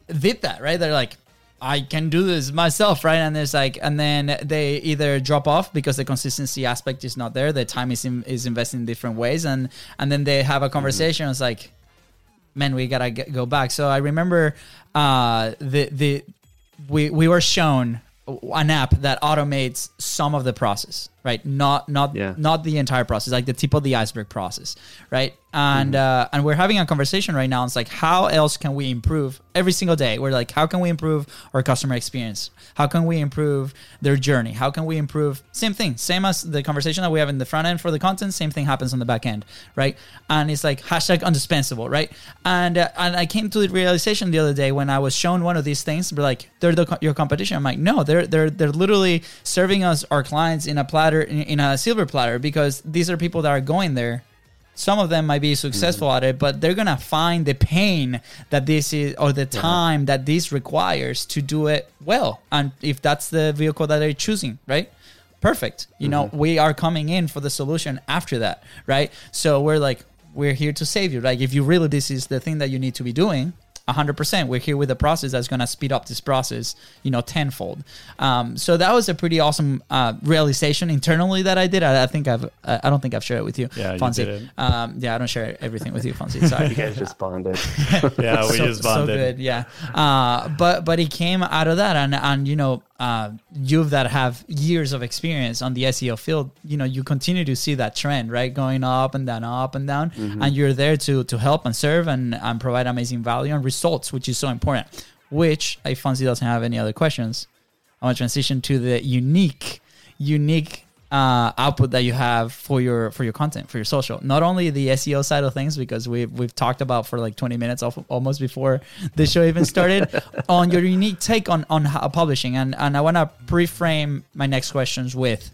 Did that, right? They're like. I can do this myself, right? And there's like, and then they either drop off because the consistency aspect is not there. The time is in, is invested in different ways, and and then they have a conversation. It's like, man, we gotta get, go back. So I remember uh, the the we we were shown an app that automates some of the process, right? Not not Yeah. not the entire process, like the tip of the iceberg process, right? And uh, and we're having a conversation right now. It's like, how else can we improve every single day? We're like, how can we improve our customer experience? How can we improve their journey? How can we improve? Same thing, same as the conversation that we have in the front end for the content. Same thing happens on the back end, right? And it's like hashtag indispensable, right? And uh, and I came to the realization the other day when I was shown one of these things. We're like, they're the, your competition. I'm like, no, they're they're they're literally serving us our clients in a platter in, in a silver platter because these are people that are going there. Some of them might be successful mm-hmm. at it but they're gonna find the pain that this is or the time that this requires to do it well and if that's the vehicle that they're choosing right? Perfect. You know mm-hmm. we are coming in for the solution after that right? So we're like we're here to save you. Like if you really this is the thing that you need to be doing 100% we're here with a process that's going to speed up this process you know tenfold um, so that was a pretty awesome uh, realization internally that i did i, I think i've i I don't think i've shared it with you Yeah, you Fonzie. didn't. Um, yeah i don't share everything with you Fonzie. sorry you guys just bonded Yeah, we so, just so bonded. good yeah uh, but but it came out of that and and you know uh, you that have years of experience on the SEO field, you know, you continue to see that trend, right? Going up and down, up and down. And you're there to to help and serve and, and provide amazing value and results, which is so important. Which if Fonzie doesn't have any other questions, I want to transition to the unique, unique uh, output that you have for your for your content for your social. Not only the SEO side of things because we've we've talked about for like 20 minutes almost before the show even started on your unique take on on how, publishing and and I want to pre-frame my next questions with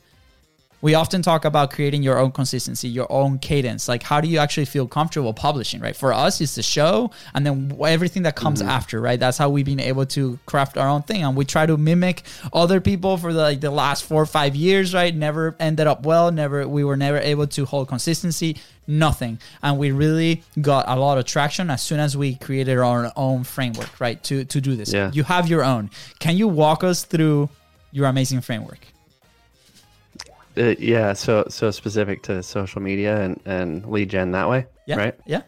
we often talk about creating your own consistency, your own cadence. Like, how do you actually feel comfortable publishing, right? For us, it's the show and then everything that comes mm-hmm. after, right? That's how we've been able to craft our own thing. And we try to mimic other people for the, like the last four or five years, right? Never ended up well. Never, we were never able to hold consistency, nothing. And we really got a lot of traction as soon as we created our own framework, right? To, to do this. Yeah. You have your own. Can you walk us through your amazing framework? Uh, yeah, so so specific to social media and, and lead gen that way, Yeah. right? Yeah.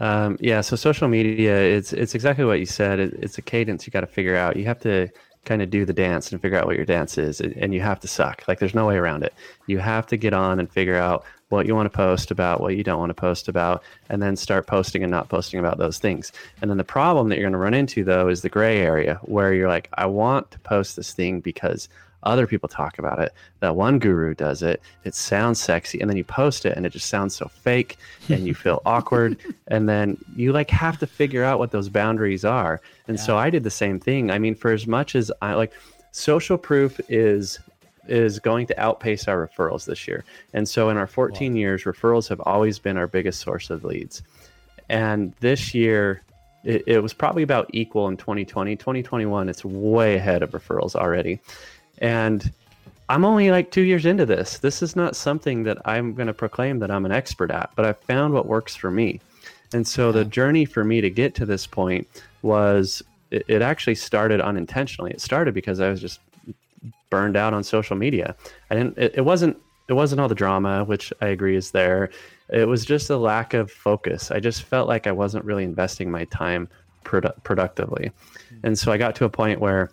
Um, yeah, so social media, it's it's exactly what you said. It, it's a cadence you got to figure out. You have to kind of do the dance and figure out what your dance is, and and you have to suck. Like there's no way around it. You have to get on and figure out what you want to post about, what you don't want to post about, and then start posting and not posting about those things. And then the problem that you're going to run into though is the gray area where you're like, I want to post this thing because other people talk about it. That one guru does it. It sounds sexy, and then you post it, and it just sounds so fake, and you feel awkward. And then you like have to figure out what those boundaries are. And so I did the same thing. I mean, for as much as I like, social proof is is going to outpace our referrals this year. And so in our 14 years, referrals have always been our biggest source of leads. And this year, it, it was probably about equal in 2020. 2021, it's way ahead of referrals already. And I'm only like two years into this. This is not something that I'm going to proclaim that I'm an expert at, but I found what works for me. And so the journey for me to get to this point was it, it actually started unintentionally. It started because I was just burned out on social media. I didn't. It, it wasn't. It wasn't all the drama, which I agree is there. It was just a lack of focus. I just felt like I wasn't really investing my time produ- productively, hmm. and so I got to a point where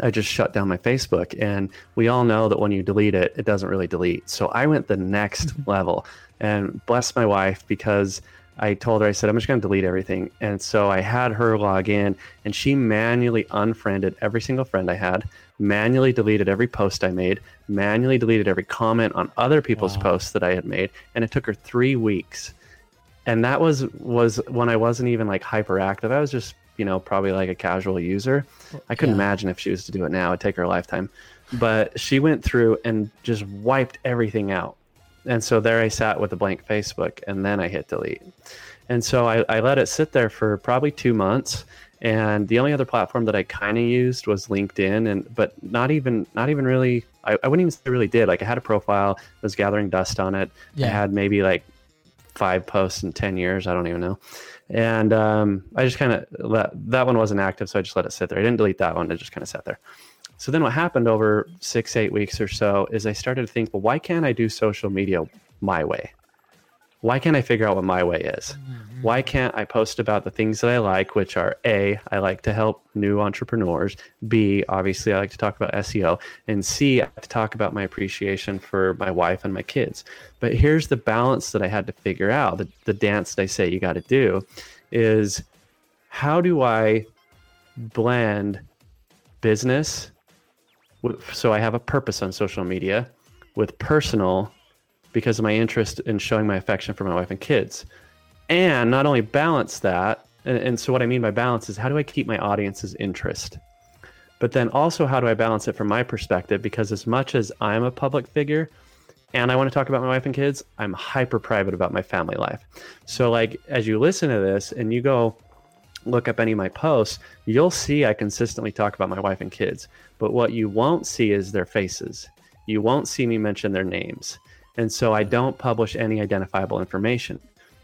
I just shut down my Facebook. And we all know that when you delete it, it doesn't really delete. So I went the next mm-hmm. level and bless my wife because I told her, I said, I'm just going to delete everything. And so I had her log in and she manually unfriended every single friend I had, manually deleted every post I made, manually deleted every comment on other people's Wow. posts that I had made. And it took her three weeks. And that was was when I wasn't even like hyperactive. I was just, you know, probably like a casual user. I couldn't Yeah. imagine if she was to do it now, it'd take her a lifetime. But she went through and just wiped everything out. And so there I sat with a blank Facebook and then I hit delete. And so I, I let it sit there for probably two months. And the only other platform that I kind of used was LinkedIn, and but not even not even really. I, I wouldn't even say really did. Like I had a profile, was gathering dust on it. Yeah. I had maybe like five posts in ten years. I don't even know. And um, I just kind of let that one wasn't active, so I just let it sit there. I didn't delete that one. It just kind of sat there. So then what happened over six, eight weeks or so is I started to think, well, why can't I do social media my way? Why can't I figure out what my way is? Mm-hmm. Why can't I post about the things that I like, which are A, I like to help new entrepreneurs, B, obviously I like to talk about SEO, and C, I like to talk about my appreciation for my wife and my kids. But here's the balance that I had to figure out, the, the dance they say you got to do is how do I blend business with, so I have a purpose on social media with personal because of my interest in showing my affection for my wife and kids. And not only balance that, and, and so what I mean by balance is how do I keep my audience's interest? But then also, how do I balance it from my perspective? Because as much as I'm a public figure and I want to talk about my wife and kids, I'm hyper private about my family life. So, like, as you listen to this and you go look up any of my posts, you'll see I consistently talk about my wife and kids. But what you won't see is their faces. You won't see me mention their names. And so I mm-hmm. don't publish any identifiable information.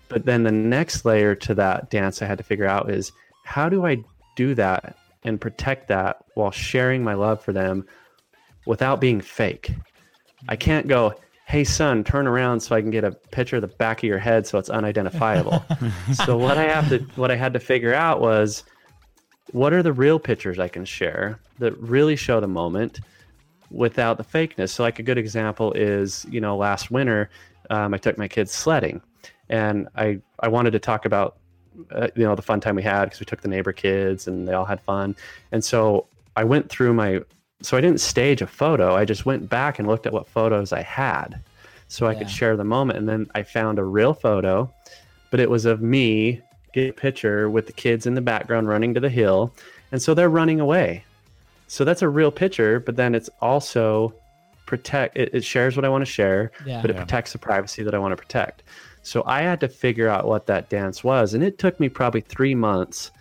But then the next layer to that dance I had to figure out is how do I do that and protect that while sharing my love for them without being fake? I mm-hmm. can't go, hey, son, turn around so I can get a picture of the back of your head so it's unidentifiable. so what I have to what I had to figure out was what are the real pictures I can share that really show the moment without the fakeness. So like a good example is, you know, last winter, um, I took my kids sledding and I, I wanted to talk about, uh, you know, the fun time we had because we took the neighbor kids and they all had fun. And so I went through my, so I didn't stage a photo. I just went back and looked at what photos I had so I Yeah. could share the moment. And then I found a real photo, but it was of me get a picture with the kids in the background running to the hill. And so they're running away. So that's a real picture, but then it's also protect it, it shares what I want to share, Yeah. but it Yeah. protects the privacy that I want to protect. So I had to figure out what that dance was. And it took me probably three months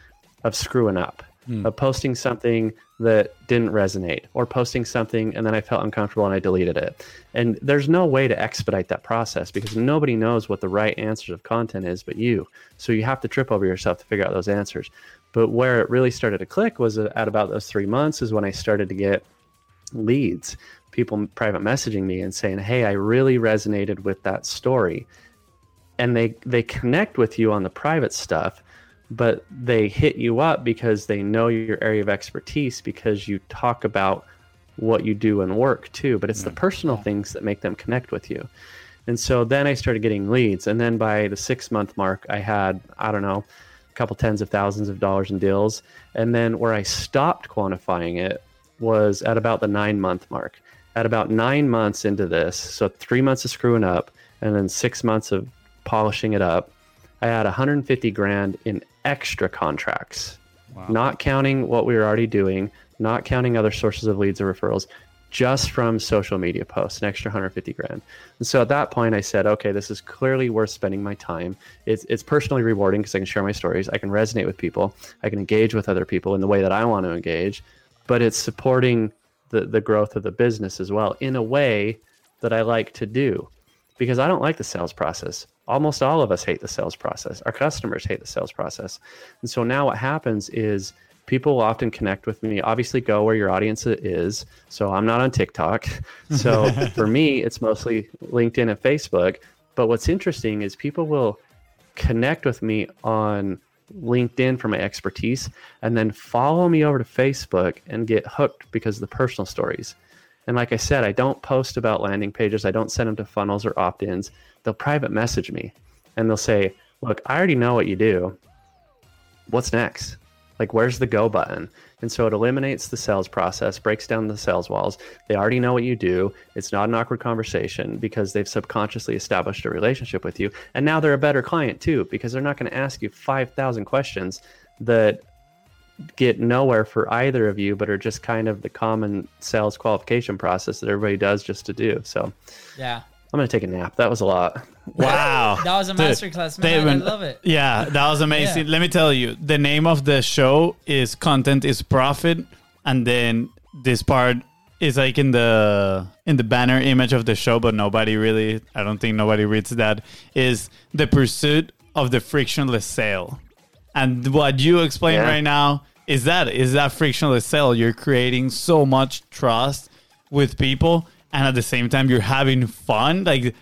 of screwing up, hmm. of posting something that didn't resonate, or posting something and then I felt uncomfortable and I deleted it. And there's no way to expedite that process because nobody knows what the right answers of content is but you. So you have to trip over yourself to figure out those answers. But where it really started to click was uh, at about those three months is when I started to get leads, people private messaging me and saying, "Hey, I really resonated with that story," and they they connect with you on the private stuff, but they hit you up because they know your area of expertise because you talk about what you do and work too. But it's the mm. personal things that make them connect with you. And so then I started getting leads, and then by the six month mark, I had I don't know couple tens of thousands of dollars in deals. And then where I stopped quantifying it was at about the nine month mark. At about nine months into this, so three months of screwing up and then six months of polishing it up, I had 150 grand in extra contracts, not counting what we were already doing, not counting other sources of leads or referrals, just from social media posts, an extra 150 grand. And so at that point, I said, okay, this is clearly worth spending my time. It's, it's personally rewarding because I can share my stories. I can resonate with people. I can engage with other people in the way that I want to engage, but it's supporting the, the growth of the business as well in a way that I like to do because I don't like the sales process. Almost all of us hate the sales process. Our customers hate the sales process. And so now what happens is people will often connect with me. Obviously, go where your audience is. So I'm not on TikTok. So for me, it's mostly LinkedIn and Facebook. But what's interesting is people will connect with me on LinkedIn for my expertise, and then follow me over to Facebook and get hooked because of the personal stories. And like I said, I don't post about landing pages. I don't send them to funnels or opt ins. They'll private message me and they'll say, Look, I already know what you do. What's next? Like, where's the go button? And so it eliminates the sales process, breaks down the sales walls. They already know what you do. It's not an awkward conversation because they've subconsciously established a relationship with you. And now they're a better client too because they're not going to ask you 5,000 questions that get nowhere for either of you, but are just kind of the common sales qualification process that everybody does just to do. So Yeah. I'm going to take a nap. That was a lot. Wow. That was a masterclass, man. David, I love it. Yeah, that was amazing. Yeah. Let me tell you, the name of the show is Content is Profit, and then this part is like in the in the banner image of the show, but nobody really I don't think nobody reads that, is the pursuit of the frictionless sale. And what you explain Yeah. right now is that is that frictionless sale. You're creating so much trust with people and at the same time you're having fun. Like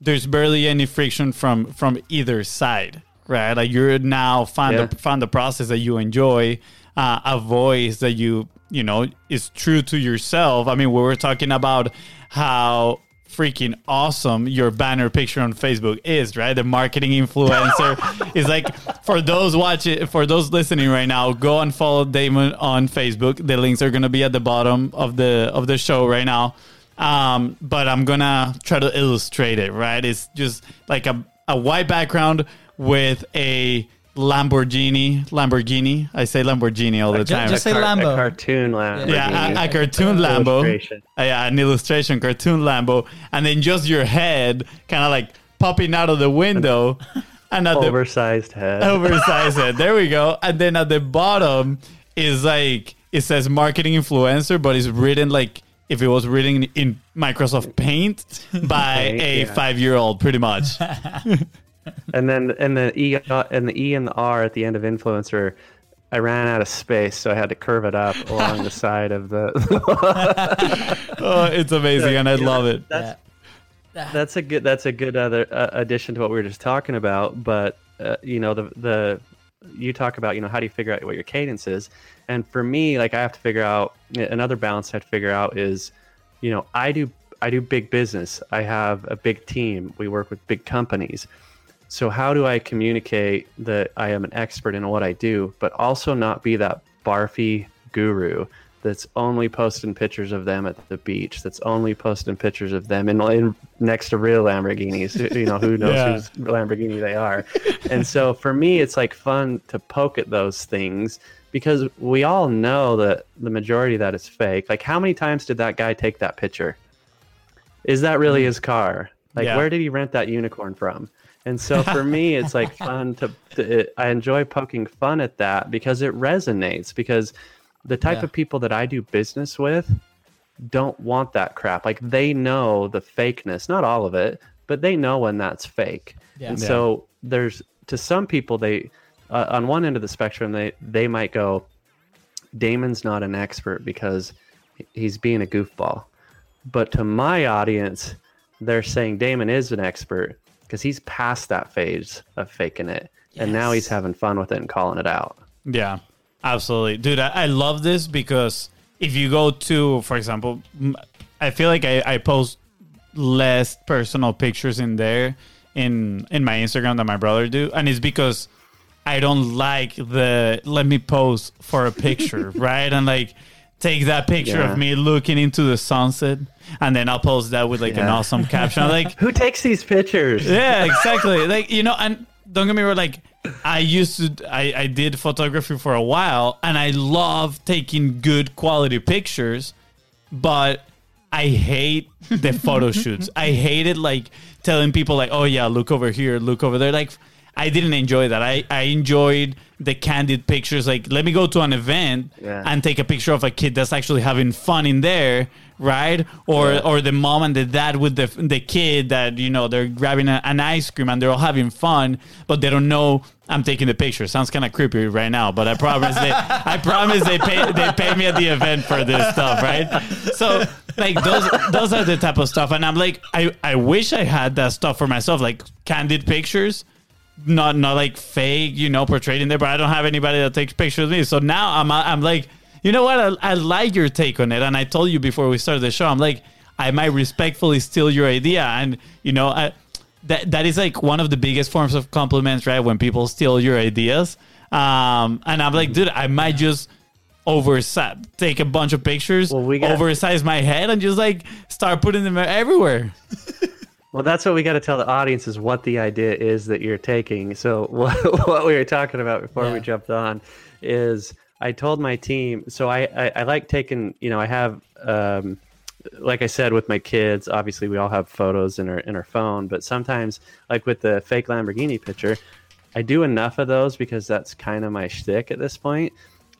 there's barely any friction from from either side, right? Like you're now found Yeah. the, found the process that you enjoy, uh, a voice that you you know is true to yourself. I mean, we were talking about how freaking awesome your banner picture on Facebook is, right? The marketing influencer is like for those watching, for those listening right now, go and follow Damon on Facebook. The links are gonna be at the bottom of the of the show right now. Um, but I'm gonna try to illustrate it, right? It's just like a, a white background with a Lamborghini. Lamborghini. I say Lamborghini all the Ju- time. just say car- Lambo. a cartoon Lamborghini. Yeah, a, a cartoon Lambo. Illustration. Uh, yeah, an illustration cartoon Lambo, and then just your head kind of like popping out of the window, and at the oversized head. oversized head. There we go. And then at the bottom is like it says marketing influencer, but it's written like if it was written in Microsoft Paint by Paint, a yeah. five-year-old, pretty much. And then and the e and the e and the r at the end of influencer, I ran out of space, so I had to curve it up along the side of the. oh, it's amazing, and I love it. That's that's a good that's a good other uh, addition to what we were just talking about. But uh, you know the the you talk about you know how do you figure out what your cadence is, and for me like I have to figure out another balance I have to figure out is, you know I do I do big business. I have a big team. We work with big companies. So how do I communicate that I am an expert in what I do, but also not be that barfy guru that's only posting pictures of them at the beach, that's only posting pictures of them in, in next to real Lamborghinis. You know, who knows Yeah. whose Lamborghini they are. and so for me, it's like fun to poke at those things because we all know that the majority of that is fake. Like, how many times did that guy take that picture? Is that really his car? Like, Yeah. where did he rent that unicorn from? And so for me, it's like fun to, to it, I enjoy poking fun at that because it resonates. Because the type Yeah. of people that I do business with don't want that crap. Like they know the fakeness, not all of it, but they know when that's fake. Yeah. And Yeah. so there's to some people they uh, on one end of the spectrum they they might go, Damon's not an expert because he's being a goofball. But to my audience, they're saying Damon is an expert because he's past that phase of faking it. And now he's having fun with it and calling it out. Yeah, absolutely, dude. I, I love this because if you go to, for example, I feel like I, I post less personal pictures in there in in my Instagram than my brother do, and it's because I don't like the let me pose for a picture, right? And like take that picture Yeah. of me looking into the sunset, and then I'll post that with like an awesome caption, like Who takes these pictures? yeah, exactly. like you know, and don't get me wrong. Like I used to, I I did photography for a while, and I love taking good quality pictures, but I hate the photo shoots. I hated like telling people like, oh yeah, look over here, look over there. Like I didn't enjoy that. I I enjoyed the candid pictures. Like let me go to an event Yeah. and take a picture of a kid that's actually having fun in there right or Yeah. or the mom and the dad with the the kid that you know they're grabbing a, an ice cream and they're all having fun but they don't know I'm taking the picture sounds kind of creepy right now but I promise they I promise they pay they pay me at the event for this stuff right so like those those are the type of stuff and I'm like I I wish I had that stuff for myself like candid pictures not not like fake, you know, portrayed in there. But I don't have anybody that takes pictures of me. So now I'm I'm like, you know what? I, I like your take on it, and I told you before we started the show. I'm like, I might respectfully steal your idea, and you know, I, that that is like one of the biggest forms of compliments, right? When people steal your ideas, um, and I'm like, dude, I might just oversize, take a bunch of pictures, Well, we got- oversize my head, and just like start putting them everywhere. Well, that's what we got to tell the audience is what the idea is that you're taking. So what, what we were talking about before Yeah. we jumped on is I told my team. So I, I, I like taking, you know, I have, um, like I said, with my kids, obviously we all have photos in our in our phone, but sometimes, like with the fake Lamborghini picture, I do enough of those because that's kind of my shtick at this point.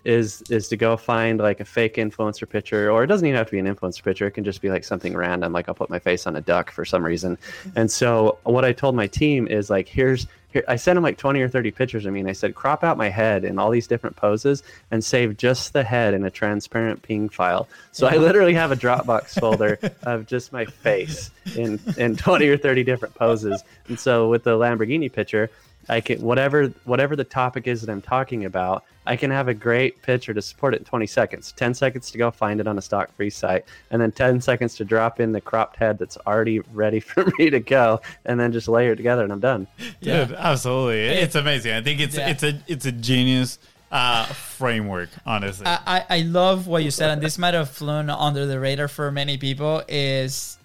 Is is to go find like a fake influencer picture, or it doesn't even have to be an influencer picture. It can just be like something random, like I'll put my face on a duck for some reason. And so what I told my team is like, here's here. I sent him like twenty or thirty pictures. I mean, I said crop out my head in all these different poses and save just the head in a transparent ping file. So I literally have a Dropbox folder of just my face in in twenty or thirty different poses. And so with the Lamborghini picture. I can whatever whatever the topic is that I'm talking about, I can have a great picture to support it in 20 seconds. 10 seconds to go find it on a stock free site, and then 10 seconds to drop in the cropped head that's already ready for me to go, and then just layer it together, and I'm done. Dude, absolutely. It's amazing. I think it's Yeah. it's a it's a genius uh, framework, honestly. I, I I love what you said, and this might have flown under the radar for many people. Is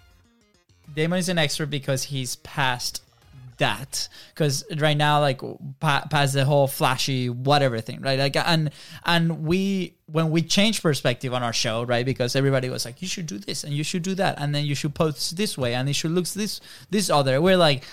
Damon is an expert because he's past that. Because right now, like past the whole flashy whatever thing, right? Like, and and we when we change perspective on our show, right? Because everybody was like, you should do this and you should do that, and then you should post this way, and it should look this this other. We're like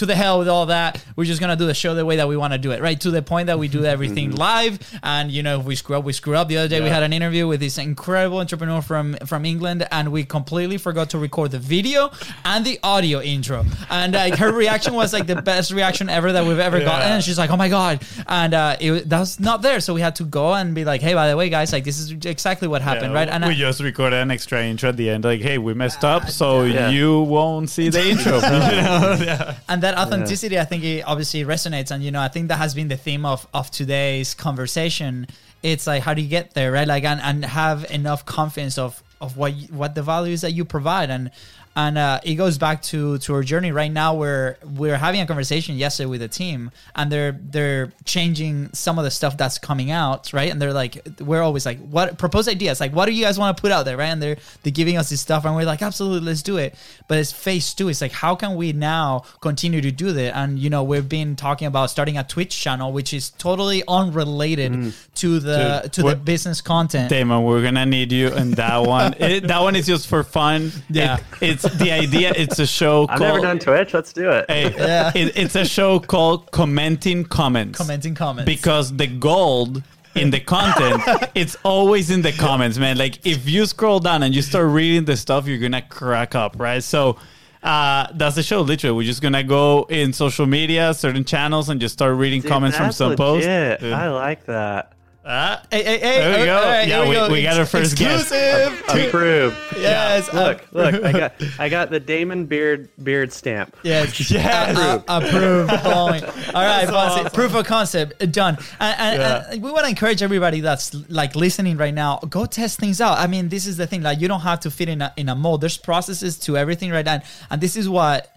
to the hell with all that. We're just gonna do the show the way that we want to do it, right? To the point that we do everything mm-hmm. live, and you know, if we screw up, we screw up. The other day, we had an interview with this incredible entrepreneur from from England, and we completely forgot to record the video and the audio intro. And like her reaction was like the best reaction ever that we've ever gotten. And she's like, "Oh my god!" And uh, it was- that not there, so we had to go and be like, "Hey, by the way, guys, like this is exactly what happened, Yeah, right?" And uh, we I- just recorded an extra intro at the end, like, "Hey, we messed up, ah, so Yeah. you won't see the intro." You know? yeah. and that authenticity i think it obviously resonates. And you know i think that has been the theme of of today's conversation. It's like how do you get there right? Like and, and have enough confidence of of what you, what the values that you provide. And and uh, it goes back to to our journey. Right now where we're having a conversation yesterday with the team and they're they're changing some of the stuff that's coming out right? And they're like we're always like what propose ideas. Like what do you guys want to put out there right? And they're they're giving us this stuff and we're like absolutely let's do it. But it's phase two. It's like how can we now continue to do that? And you know we've been talking about starting a twitch channel which is totally unrelated to the Dude, to the business content. Damon, we're gonna need you in that one. It, that one is just for fun. Yeah. It- it's the idea. It's a show called I've called. never done Twitch. Let's do it. Hey, Yeah. it- it's a show called Commenting Comments. commenting comments because the gold in the content it's always in the comments man like if you scroll down and you start reading the stuff you're gonna crack up right so uh, that's the show literally we're just gonna go in social media certain channels and just start reading Dude, comments from that's some posts legit. Dude. I like that. Ah, Hey, hey, hey! There we uh, go. all right, Yeah, here we- we got our first guest. Exclusive. Approved. Yes. Look, uh, look, I got I got the Damon beard beard stamp. Yes. Yes. Uh, uh, approved. Following. All right, That's awesome. proof of concept uh, done. And, and, Yeah. and we want to encourage everybody that's like listening right now. Go test things out. I mean, this is the thing. Like, you don't have to fit in a in a mold. There's processes to everything right now, and this is what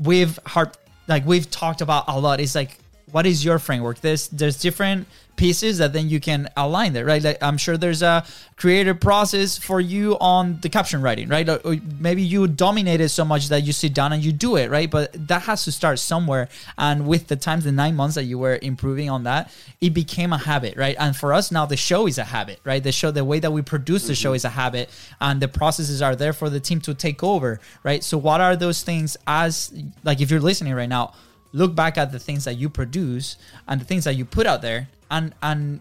we've hard like we've talked about a lot. It's like, what is your framework? There's there's different pieces that then you can align there, right? Like I'm sure there's a creative process for you on the caption writing, right? Or, maybe you dominate it so much that you sit down and you do it, right? But that has to start somewhere. And with the times, the nine months that you were improving on that, it became a habit, right? And for us now, the show is a habit, right? The show, the way that we produce the show mm-hmm. is a habit, and the processes are there for the team to take over, right? So what are those things as like if you're listening right now? Look back at the things that you produce and the things that you put out there and and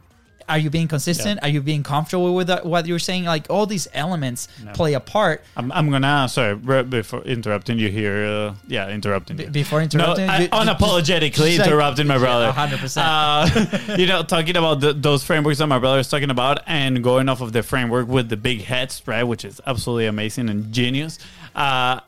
are you being consistent are you being comfortable with that, what you're saying like all these elements play a part I'm, I'm gonna sorry before interrupting you here uh, yeah interrupting you before interrupting no, I, you- you- unapologetically just interrupting my brother. Yeah, 100%. Uh, you know, talking about the, those frameworks that my brother is talking about, and going off of the framework with the big heads, right, which is absolutely amazing and genius. Uh,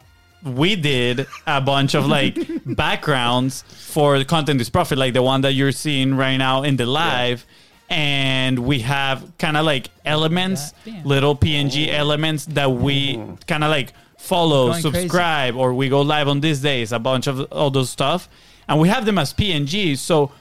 we did a bunch of like backgrounds for the content is profit, like the one that you're seeing right now in the live. And we have kind of like elements, Yeah. Yeah. little PNG oh. elements that we mm-hmm. kind of like follow, Going crazy. subscribe, or we go live on these days, a bunch of all those stuff. And we have them as PNG. So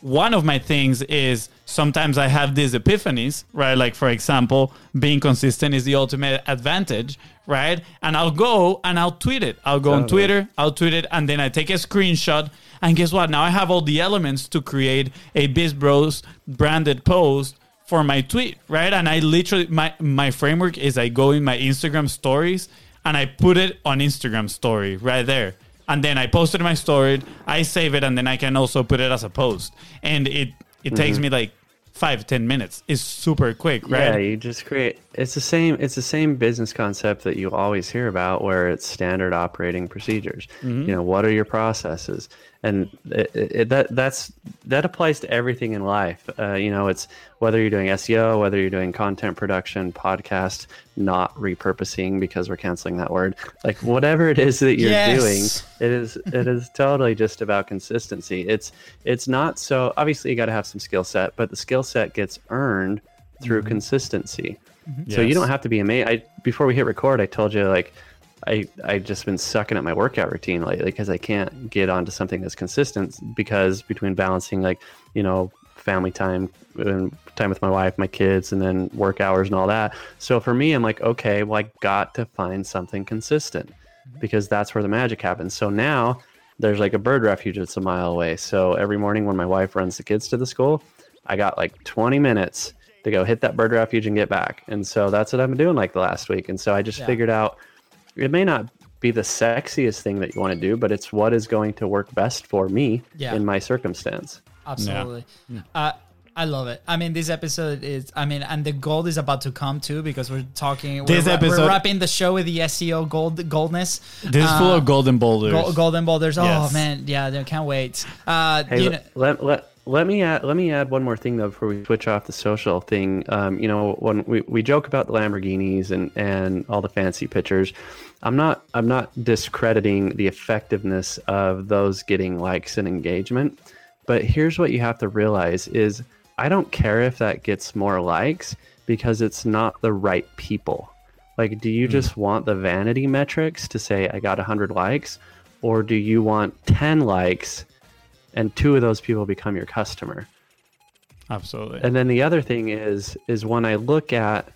one of my things is sometimes I have these epiphanies, right? Like, for example, being consistent is the ultimate advantage, right? And I'll go and I'll tweet it. I'll go on. Twitter, I'll tweet it, and then I take a screenshot. And guess what? Now I have all the elements to create a Biz Bros branded post for my tweet, right? And I literally, my, my framework is I go in my Instagram stories and I put it on Instagram story right there and then I posted my story. I save it, and then I can also put it as a post. And it it takes mm-hmm. me like five ten minutes. It's super quick, right? Yeah, you just create. It's the same. It's the same business concept that you always hear about, where it's standard operating procedures. Mm-hmm. You know, what are your processes, and it, it, that that's that applies to everything in life. Uh, you know, it's whether you're doing SEO, whether you're doing content production, podcast, not repurposing because we're canceling that word. Like whatever it is that you're Yes. doing, it is it is totally just about consistency. It's it's not so obviously you got to have some skill set, but the skill set gets earned through consistency. So you don't have to be amazing. I before we hit record, I told you like I I just been sucking at my workout routine lately because I can't get onto something that's consistent because between balancing like you know family time and time with my wife, my kids, and then work hours and all that. So for me, I'm like, okay, well, I got to find something consistent mm-hmm. because that's where the magic happens. So now there's like a bird refuge that's a mile away. So every morning when my wife runs the kids to the school, I got like 20 minutes to go hit that bird refuge and get back. And so that's what I've been doing like the last week. And so I just Yeah. figured out it may not be the sexiest thing that you want to do, but it's what is going to work best for me Yeah. in my circumstance. Absolutely. Uh, I love it. I mean, this episode is. I mean, and the gold is about to come too because we're talking. This we're, episode- we're wrapping the show with the SEO gold goldness. This is full Uh, of golden boulders. Go- golden boulders. Oh Yes. man, yeah, I can't wait. Uh, Hey, you know, let, let, let me add let me add one more thing though before we switch off the social thing. Um, you know, when we, we joke about the Lamborghinis and, and all the fancy pictures, I'm not I'm not discrediting the effectiveness of those getting likes and engagement. But here's what you have to realize is I don't care if that gets more likes because it's not the right people. Like, do you just want the vanity metrics to say I got 100 likes? Or do you want 10 likes and two of those people become your customer? Absolutely. And then the other thing is, is when I look at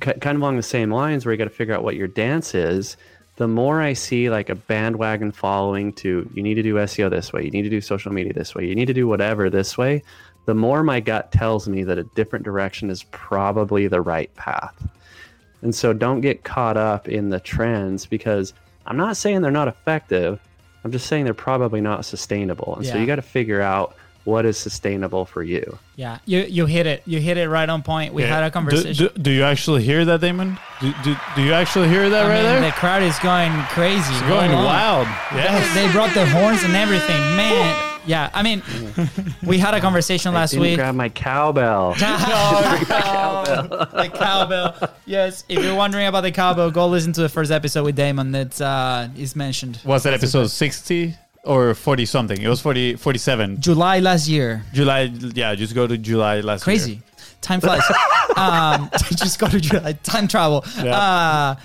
ki- kind of along the same lines where you got to figure out what your dance is, the more I see like a bandwagon following to you need to do SEO this way, you need to do social media this way, you need to do whatever this way, the more my gut tells me that a different direction is probably the right path. And so don't get caught up in the trends because I'm not saying they're not effective. I'm just saying they're probably not sustainable. And so you got to figure out what is sustainable for you. yeah, you you hit it. You hit it right on point. We had a conversation. do, do you actually hear that, Damon? Do, do, do you actually hear that I right mean, there? the crowd is going crazy. It's going Hold on. wild. They, Yes. they brought the horns and everything, man. Yeah, I mean, we had a conversation last Didn't week. grab my cowbell. the cowbell. Yes, if you're wondering about the cowbell, go listen to the first episode with Damon that uh, is mentioned. Was that episode 60 or 40 something? It was 40, 47. July last year. July, yeah, just go to July last Crazy. year. Crazy, time flies. um, just go to July. Time travel. Uh,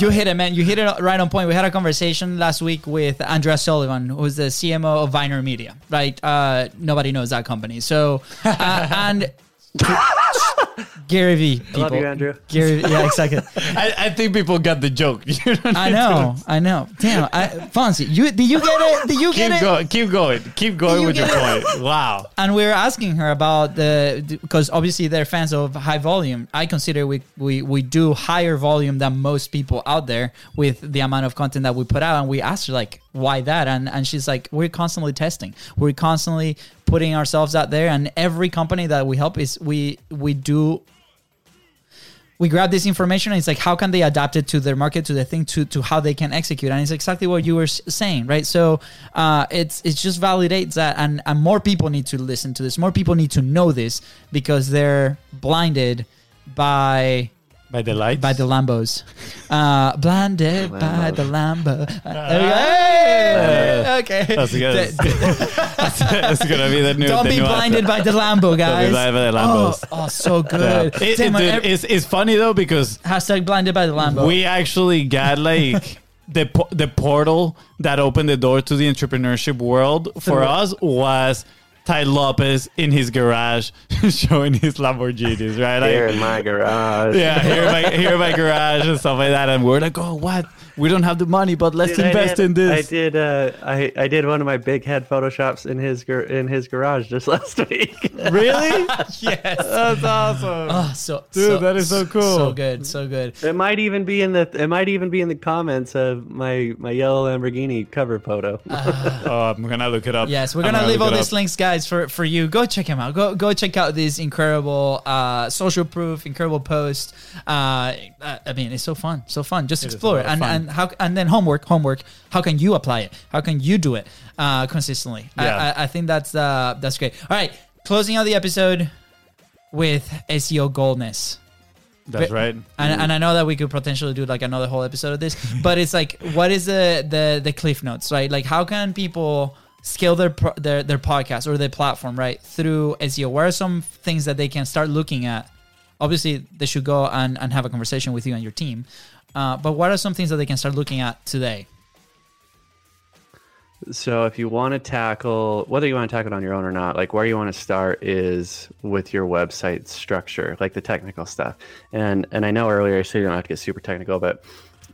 you hit it, man. You hit it right on point. We had a conversation last week with Andrea Sullivan, who's the CMO of VaynerMedia, right? Uh, nobody knows that company. So, uh, and Gary Vee. People. love you, Andrew. Gary, yeah, exactly. I, I think people got the joke. You don't I need to- know, I know. Damn, I, Fonzie, you did you get it? Did you get Keep it? going. Keep going. Keep going You with your get point. Wow. and we were asking her about the because obviously they're fans of high volume. I consider we, we we do higher volume than most people out there with the amount of content that we put out. And we asked her like, why that? And and she's like, we're constantly testing. We're constantly putting ourselves out there. And every company that we help is we we do we grab this information and it's like how can they adapt it to their market to the thing to to how they can execute? And it's exactly what you were saying right? So uh it's it just validates that and and more people need to listen to this. More people need to know this because they're blinded by By the lights. by the Lambos. Uh, blinded by the Lambo. Uh, there we okay. That's good. That's, that's gonna be the new. Don't the be new blinded by the Lambo, guys. blinded by the oh, Lambos. oh, so Yeah. good. It- it- dude, ev- it's, it's funny though because hashtag blinded by the Lambo. we actually got like the po- the portal that opened the door to the entrepreneurship world for us was Tai Lopez in his garage showing his Lamborghinis, right? Like, Here in my garage. yeah, here in, my, here in my garage and stuff like that, and we're like, oh, what? We don't have the money, but let's Dude, invest did- in this. I did. Uh, I I did one of my big head photoshops in his gar- in his garage just last week. Really? yes. That's awesome. Oh, so Dude, that is so cool. So good, so good. it might even be in the it might even be in the comments of my my yellow Lamborghini cover photo. oh, I'm gonna look it up. Yes, we're I'm gonna leave all these up. links, guys, for for you. Go check him out. Go go check out this incredible uh, social proof, incredible post. Uh, I mean, it's so fun, so fun. Just is a explore lot it, of and fun. And how and then homework, homework. How can you apply it? How can you do it uh, consistently? I- Yeah. I, I think that's uh, that's great. All right, closing out the episode with SEO goldness. That's right. And, and I know that we could potentially do like another whole episode of this, but it's like, what is the the the cliff notes, right? Like, how can people scale their pro- their their podcast or their platform, right, through SEO? What are some things that they can start looking at? Obviously, they should go and, and have a conversation with you and your team. Uh, but what are some things that they can start looking at today? So if you want to tackle whether you want to tackle it on your own or not, like where you want to start is with your website structure, like the technical stuff. And and I know earlier I said you don't have to get super technical, but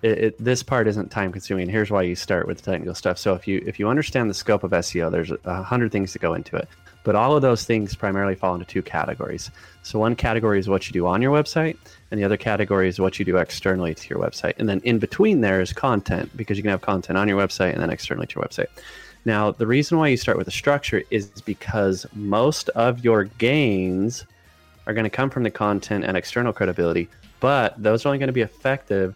it, it, this part isn't time consuming. Here's why you start with the technical stuff. So if you if you understand the scope of SEO, there's a hundred things that go into it. But all of those things primarily fall into two categories. So one category is what you do on your website, and the other category is what you do externally to your website. And then in between there is content because you can have content on your website and then externally to your website. Now, the reason why you start with a structure is because most of your gains are going to come from the content and external credibility, but those are only going to be effective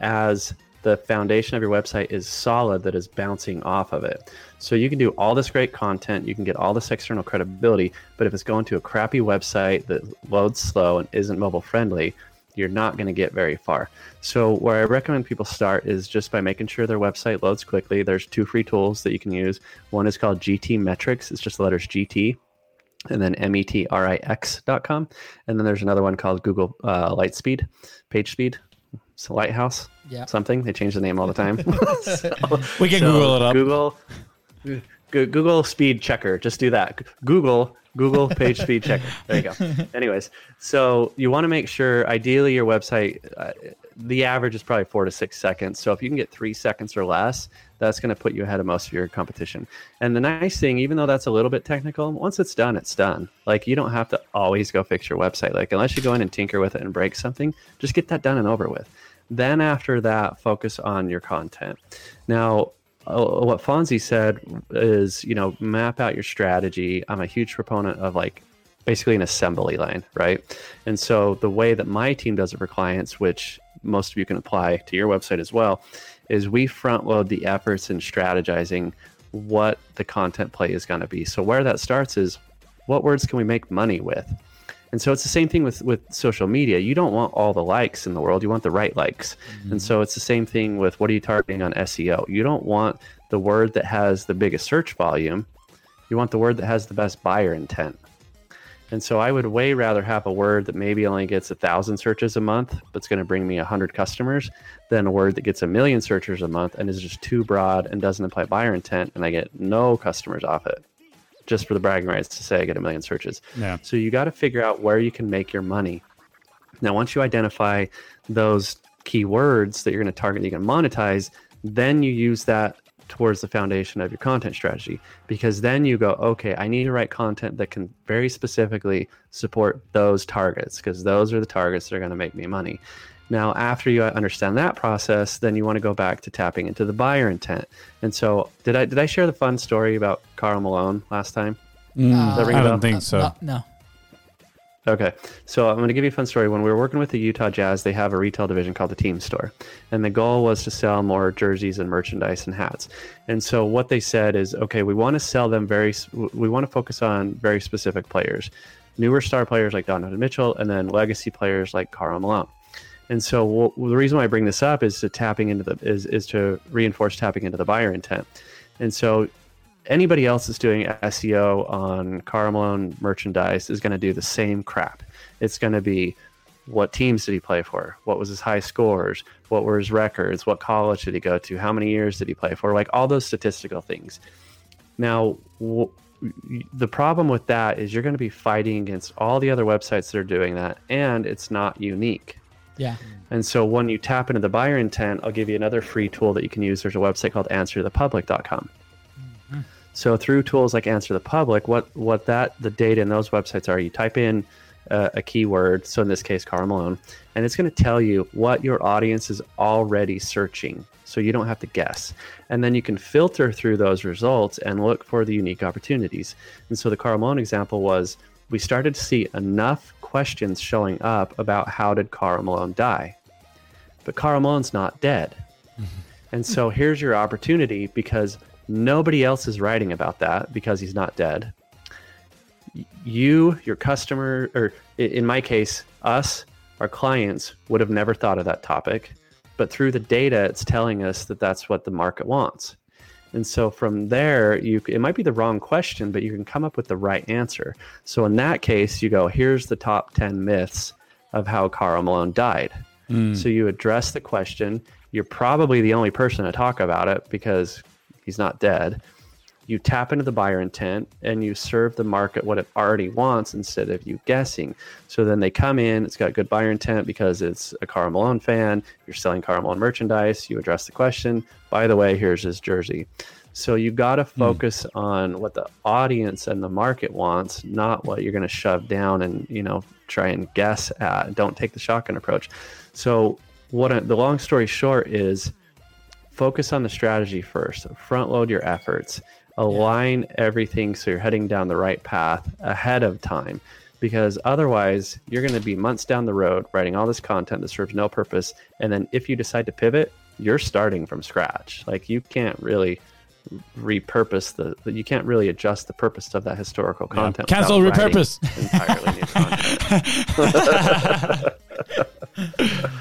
as the foundation of your website is solid that is bouncing off of it. So you can do all this great content, you can get all this external credibility, but if it's going to a crappy website that loads slow and isn't mobile friendly, you're not going to get very far. So where I recommend people start is just by making sure their website loads quickly. There's two free tools that you can use. One is called GTmetrix. It's just the letters GT and then metrix.com. And then there's another one called Google uh, Lightspeed, Page Speed. It's a Lighthouse, Yeah. something. They change the name all the time. So- We can so Google it up. Google, Go- Google Speed Checker. Just do that. Google Google Page Speed Checker. There you go. Anyways, so you want to make sure, ideally, your website. Uh, the average is probably four to six seconds. So if you can get three seconds or less, that's going to put you ahead of most of your competition. And the nice thing, even though that's a little bit technical, once it's done, it's done. Like you don't have to always go fix your website. Like unless you go in and tinker with it and break something, just get that done and over with. Then after that, focus on your content. Now, Uh, what Fonzie said is, you know, map out your strategy. I'm a huge proponent of like basically an assembly line, right? And so the way that my team does it for clients, which most of you can apply to your website as well, is we front load the efforts in strategizing what the content play is going to be. So where that starts is what words can we make money with? And so it's the same thing with with social media. You don't want all the likes in the world. You want the right likes. And mm-hmm. so it's the same thing with what are you targeting on SEO? You don't want the word that has the biggest search volume. You want the word that has the best buyer intent. And so I would way rather have a word that maybe only gets a thousand searches a month, but it's going to bring me a hundred customers, than a word that gets a million searches a month and is just too broad and doesn't apply buyer intent, and I get no customers off it, just for the bragging rights to say I get a million searches. Yeah. So you got to figure out where you can make your money. Now, once you identify those keywords that you're going to target, you can monetize, then you use that towards the foundation of your content strategy because then you go, okay, I need to write content that can very specifically support those targets because those are the targets that are going to make me money. Now, after you understand that process, then you want to go back to tapping into the buyer intent. And so, did I did I share the fun story about Karl Malone last time? Mm, that ring a I don't think so. No, no. Okay, so I'm going to give you a fun story. When we were working with the Utah Jazz, they have a retail division called the Team Store, and the goal was to sell more jerseys and merchandise and hats. And so what they said is, okay, we want to sell them very, we want to focus on very specific players, newer star players like Donovan Mitchell, and then legacy players like Karl Malone. And so well, the reason why I bring this up is to tapping into the is is to reinforce tapping into the buyer intent. And so anybody else that's doing SEO on Karl Malone merchandise is going to do the same crap. It's going to be what teams did he play for? What was his high scores? What were his records? What college did he go to? How many years did he play for? Like all those statistical things. Now, w- the problem with that is you're going to be fighting against all the other websites that are doing that, and it's not unique. Yeah. And so when you tap into the buyer intent, I'll give you another free tool that you can use. There's a website called answerthepublic.com. So through tools like Answer the Public, what what that the data in those websites are, you type in uh, a keyword, so in this case, Karl Malone, and it's going to tell you what your audience is already searching. So you don't have to guess. And then you can filter through those results and look for the unique opportunities. And so the Karl Malone example was we started to see enough questions showing up about how did Karl Malone die? But Karl Malone's not dead. And so here's your opportunity because nobody else is writing about that because he's not dead. You, your customer, or in my case, us, our clients would have never thought of that topic. But through the data, it's telling us that that's what the market wants. And so from there, you it might be the wrong question, but you can come up with the right answer. So in that case, you go, here's the top 10 myths of how Karl Malone died. Hmm. So you address the question. You're probably the only person to talk about it because he's not dead. You tap into the buyer intent and you serve the market what it already wants instead of you guessing. So then they come in, it's got good buyer intent because it's a Karl Malone fan. You're selling Karl Malone merchandise. You address the question. By the way, here's his jersey. So you got to hmm. focus on what the audience and the market wants, not what you're going to shove down and you know try and guess at. Don't take the shotgun approach. So what I, the long story short is focus on the strategy first front load your efforts align everything so you're heading down the right path ahead of time because otherwise you're going to be months down the road writing all this content that serves no purpose and then if you decide to pivot you're starting from scratch like you can't really repurpose the you can't really adjust the purpose of that historical content without Cancel repurpose. entirely new content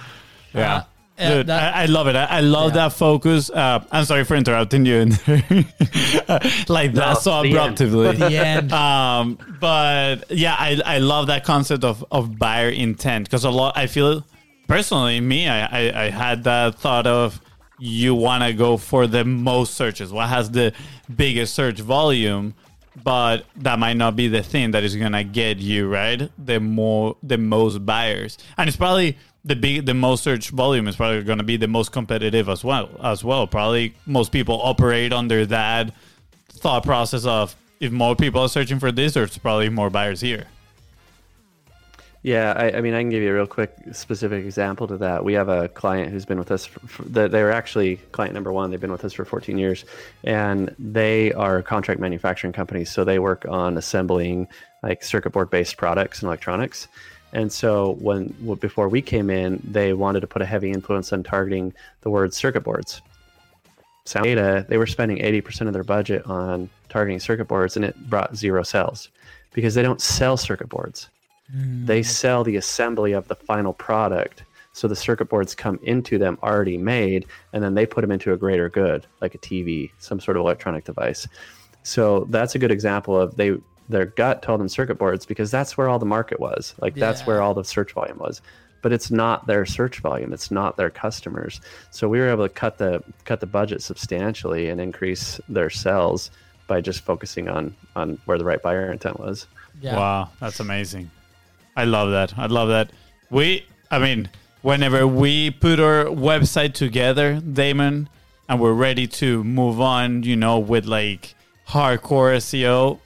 Yeah. Yeah, Dude, that- I, I love it. I, I love Yeah. that focus. Uh, I'm sorry for interrupting you. in like that so the end. abruptly. The end. um, but yeah, I, I love that concept of, of buyer intent because a lot. I feel personally, me, I, I, I had that thought of you want to go for the most searches. What has the biggest search volume? But that might not be the thing that is gonna get you right. The more, the most buyers, and it's probably the big, the most search volume is probably gonna be the most competitive as well. As well, probably most people operate under that thought process of if more people are searching for this, there's probably more buyers here. Yeah, I, I mean, I can give you a real quick specific example to that. We have a client who's been with us. For, for, they they were actually client number one. They've been with us for 14 years, and they are contract manufacturing companies. So they work on assembling like circuit board based products and electronics. And so when before we came in, they wanted to put a heavy influence on targeting the word circuit boards. Sound data, they were spending 80% of their budget on targeting circuit boards, and it brought zero sales because they don't sell circuit boards. They hmm. sell the assembly of the final product. So the circuit boards come into them already made and then they put them into a greater good like a tv some sort of electronic device. So that's a good example of they their gut told them circuit boards because that's where all the market was like that's where all the search volume was but it's not their search volume it's not their customers so we were able to cut the cut the budget substantially and increase their sales by just focusing on on where the right buyer intent was Yeah. Wow, that's amazing. I love that. I love that. We, I mean, whenever we put our website together, Damon, and we're ready to move on, you know, with like hardcore SEO,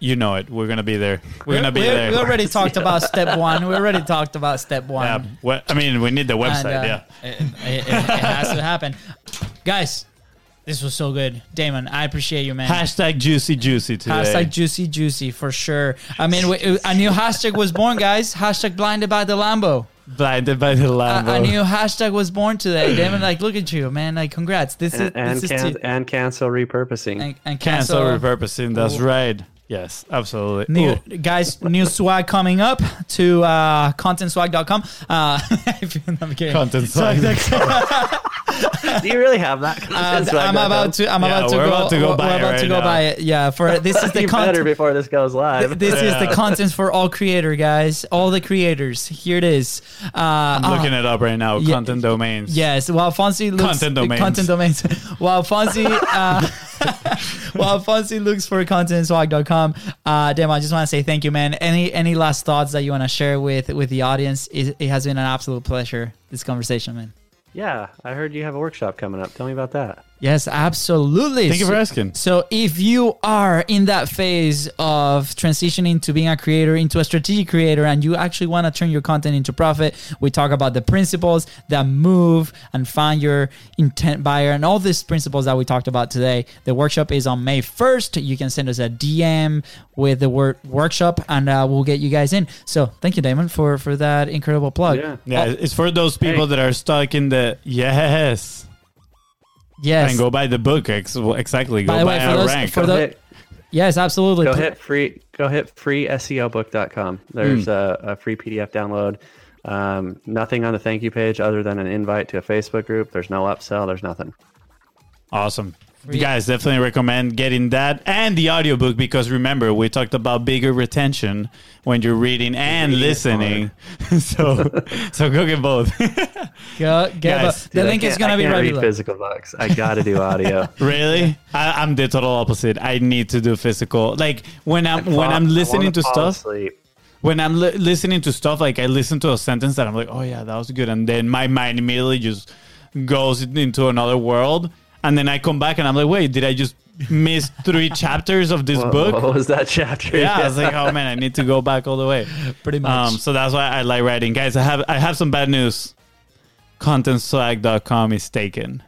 you know it. We're gonna be there. We're gonna be we, there. we already talked about step one. We already talked about step one. yeah. Well, I mean, we need the And, website. uh, yeah. It, it- it has to happen. Guys, this was so good. Damon, I appreciate you, man. Hashtag juicy juicy today. Hashtag juicy juicy for sure. I mean, a new hashtag was born, guys. Hashtag blinded by the Lambo. Blinded by the Lambo. a new hashtag was born today. Damon, like, look at you, man. Like, congrats. This and, is and, this can, is to, and cancel repurposing and, and Cancel cancel. repurposing. That's right. Yes, absolutely. New, Ooh. guys, new swag coming up to uh, contentswag.com. Uh, if you're kidding. Content swag. Do you really have that? Uh, I'm about to. I'm Yeah, about to go. about to go we're buy it about right to go now. buy it. Yeah, for this is the you content. before this goes live. This is the content for all creator guys, all the creators. Here it is. Uh, I'm looking it up right now. Yeah. Content domains. Yes, while Fonzie looks Content domains. content domains. while Fonzie uh, while Fonzie looks for contentswag.com. Uh Dem, I just want to say thank you, man. Any any last thoughts that you want to share with with the audience? It, it has been an absolute pleasure this conversation, man. Yeah, I heard you have a workshop coming up. Tell me about that. Yes, absolutely. Thank you for asking. So, if you are in that phase of transitioning to being a creator into a strategic creator and you actually want to turn your content into profit, we talk about the principles that move and find your intent buyer and all these principles that we talked about today. The workshop is on May 1st. You can send us a DM with the word workshop and uh, we'll get you guys in. So, thank you, Damon, for, for that incredible plug. Yeah. Yeah, Oh, it's for those people Hey. that are stuck in the yes. Yes. And go buy the book. Ex- exactly. Go By buy way, for a those- rank. for the- yes, absolutely. go hit free. Go hit free SEObook.com. There's Hmm. a, a free PDF download. Um, nothing on the thank you page other than an invite to a Facebook group. There's no upsell. There's nothing. Awesome. Free- You guys definitely recommend getting that and the audiobook because remember, we talked about bigger retention when you're reading and Reading listening. so so go get both. Go, get Guys, the Dude, I link is going to I be can't right read below. physical books. I got to do audio. really? I, I'm the total opposite. I need to do physical. Like when I'm when I'm listening wanna stuff, asleep. when I'm li- listening to stuff, like I listen to a sentence that I'm like, oh yeah, that was good, and then my mind immediately just goes into another world, and then I come back and I'm like, wait, did I just miss three chapters of this What, book? what was that chapter? yeah, I was like, oh man, I need to go back all the way. Pretty much. Um, so that's why I like writing, guys. I have I have some bad news. ContentSwag.com is taken,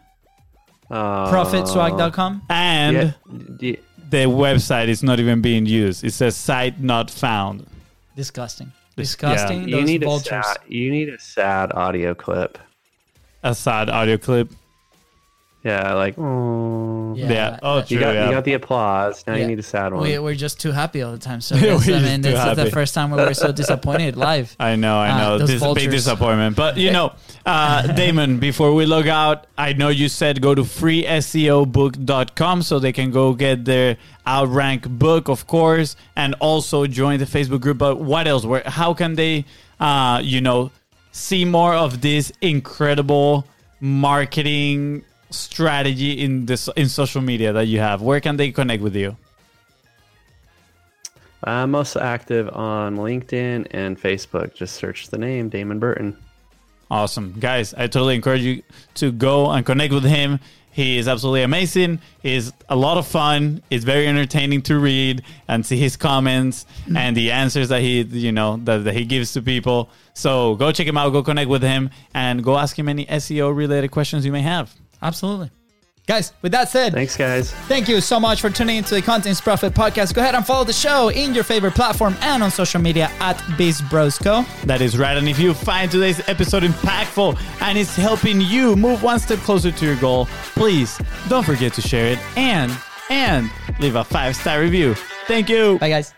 Oh. Profitswag.com. and Yeah, d- the website is not even being used. It says site not found. Disgusting. This- Disgusting. you Those need a vultures. sad, you need a sad audio clip. A sad audio clip. Yeah, like oh. Yeah. Yeah. Oh, uh, true. You got yeah. you got the applause. Now Yeah. you need a sad one. We, we're just too happy all the time. So I mean, too this is the first time we were so disappointed live. I know, I Ah, know. those this is a big disappointment. But you know, uh, Damon, before we log out, I know you said go to freeseobook.com so they can go get their outrank book, of course, and also join the Facebook group. But what else? Where how can they uh, you know, see more of this incredible marketing strategy in this in social media that you have? Where can they connect with you? I'm most active on LinkedIn and Facebook. Just search the name Damon Burton. Awesome. Guys, I totally encourage you to go and connect with him. He is absolutely amazing. He's a lot of fun. It's very entertaining to read and see his comments mm-hmm. and the answers that he, you know, that, that he gives to people. So go check him out, go connect with him, and go ask him any SEO related questions you may have. Absolutely. Guys, with that said, Thanks, guys. thank you so much for tuning into the Contents Profit Podcast. Go ahead and follow the show in your favorite platform and on social media at BizBrosco. That is right. And if you find today's episode impactful and it's helping you move one step closer to your goal, please don't forget to share it and and leave a five star review. Thank you. Bye, guys.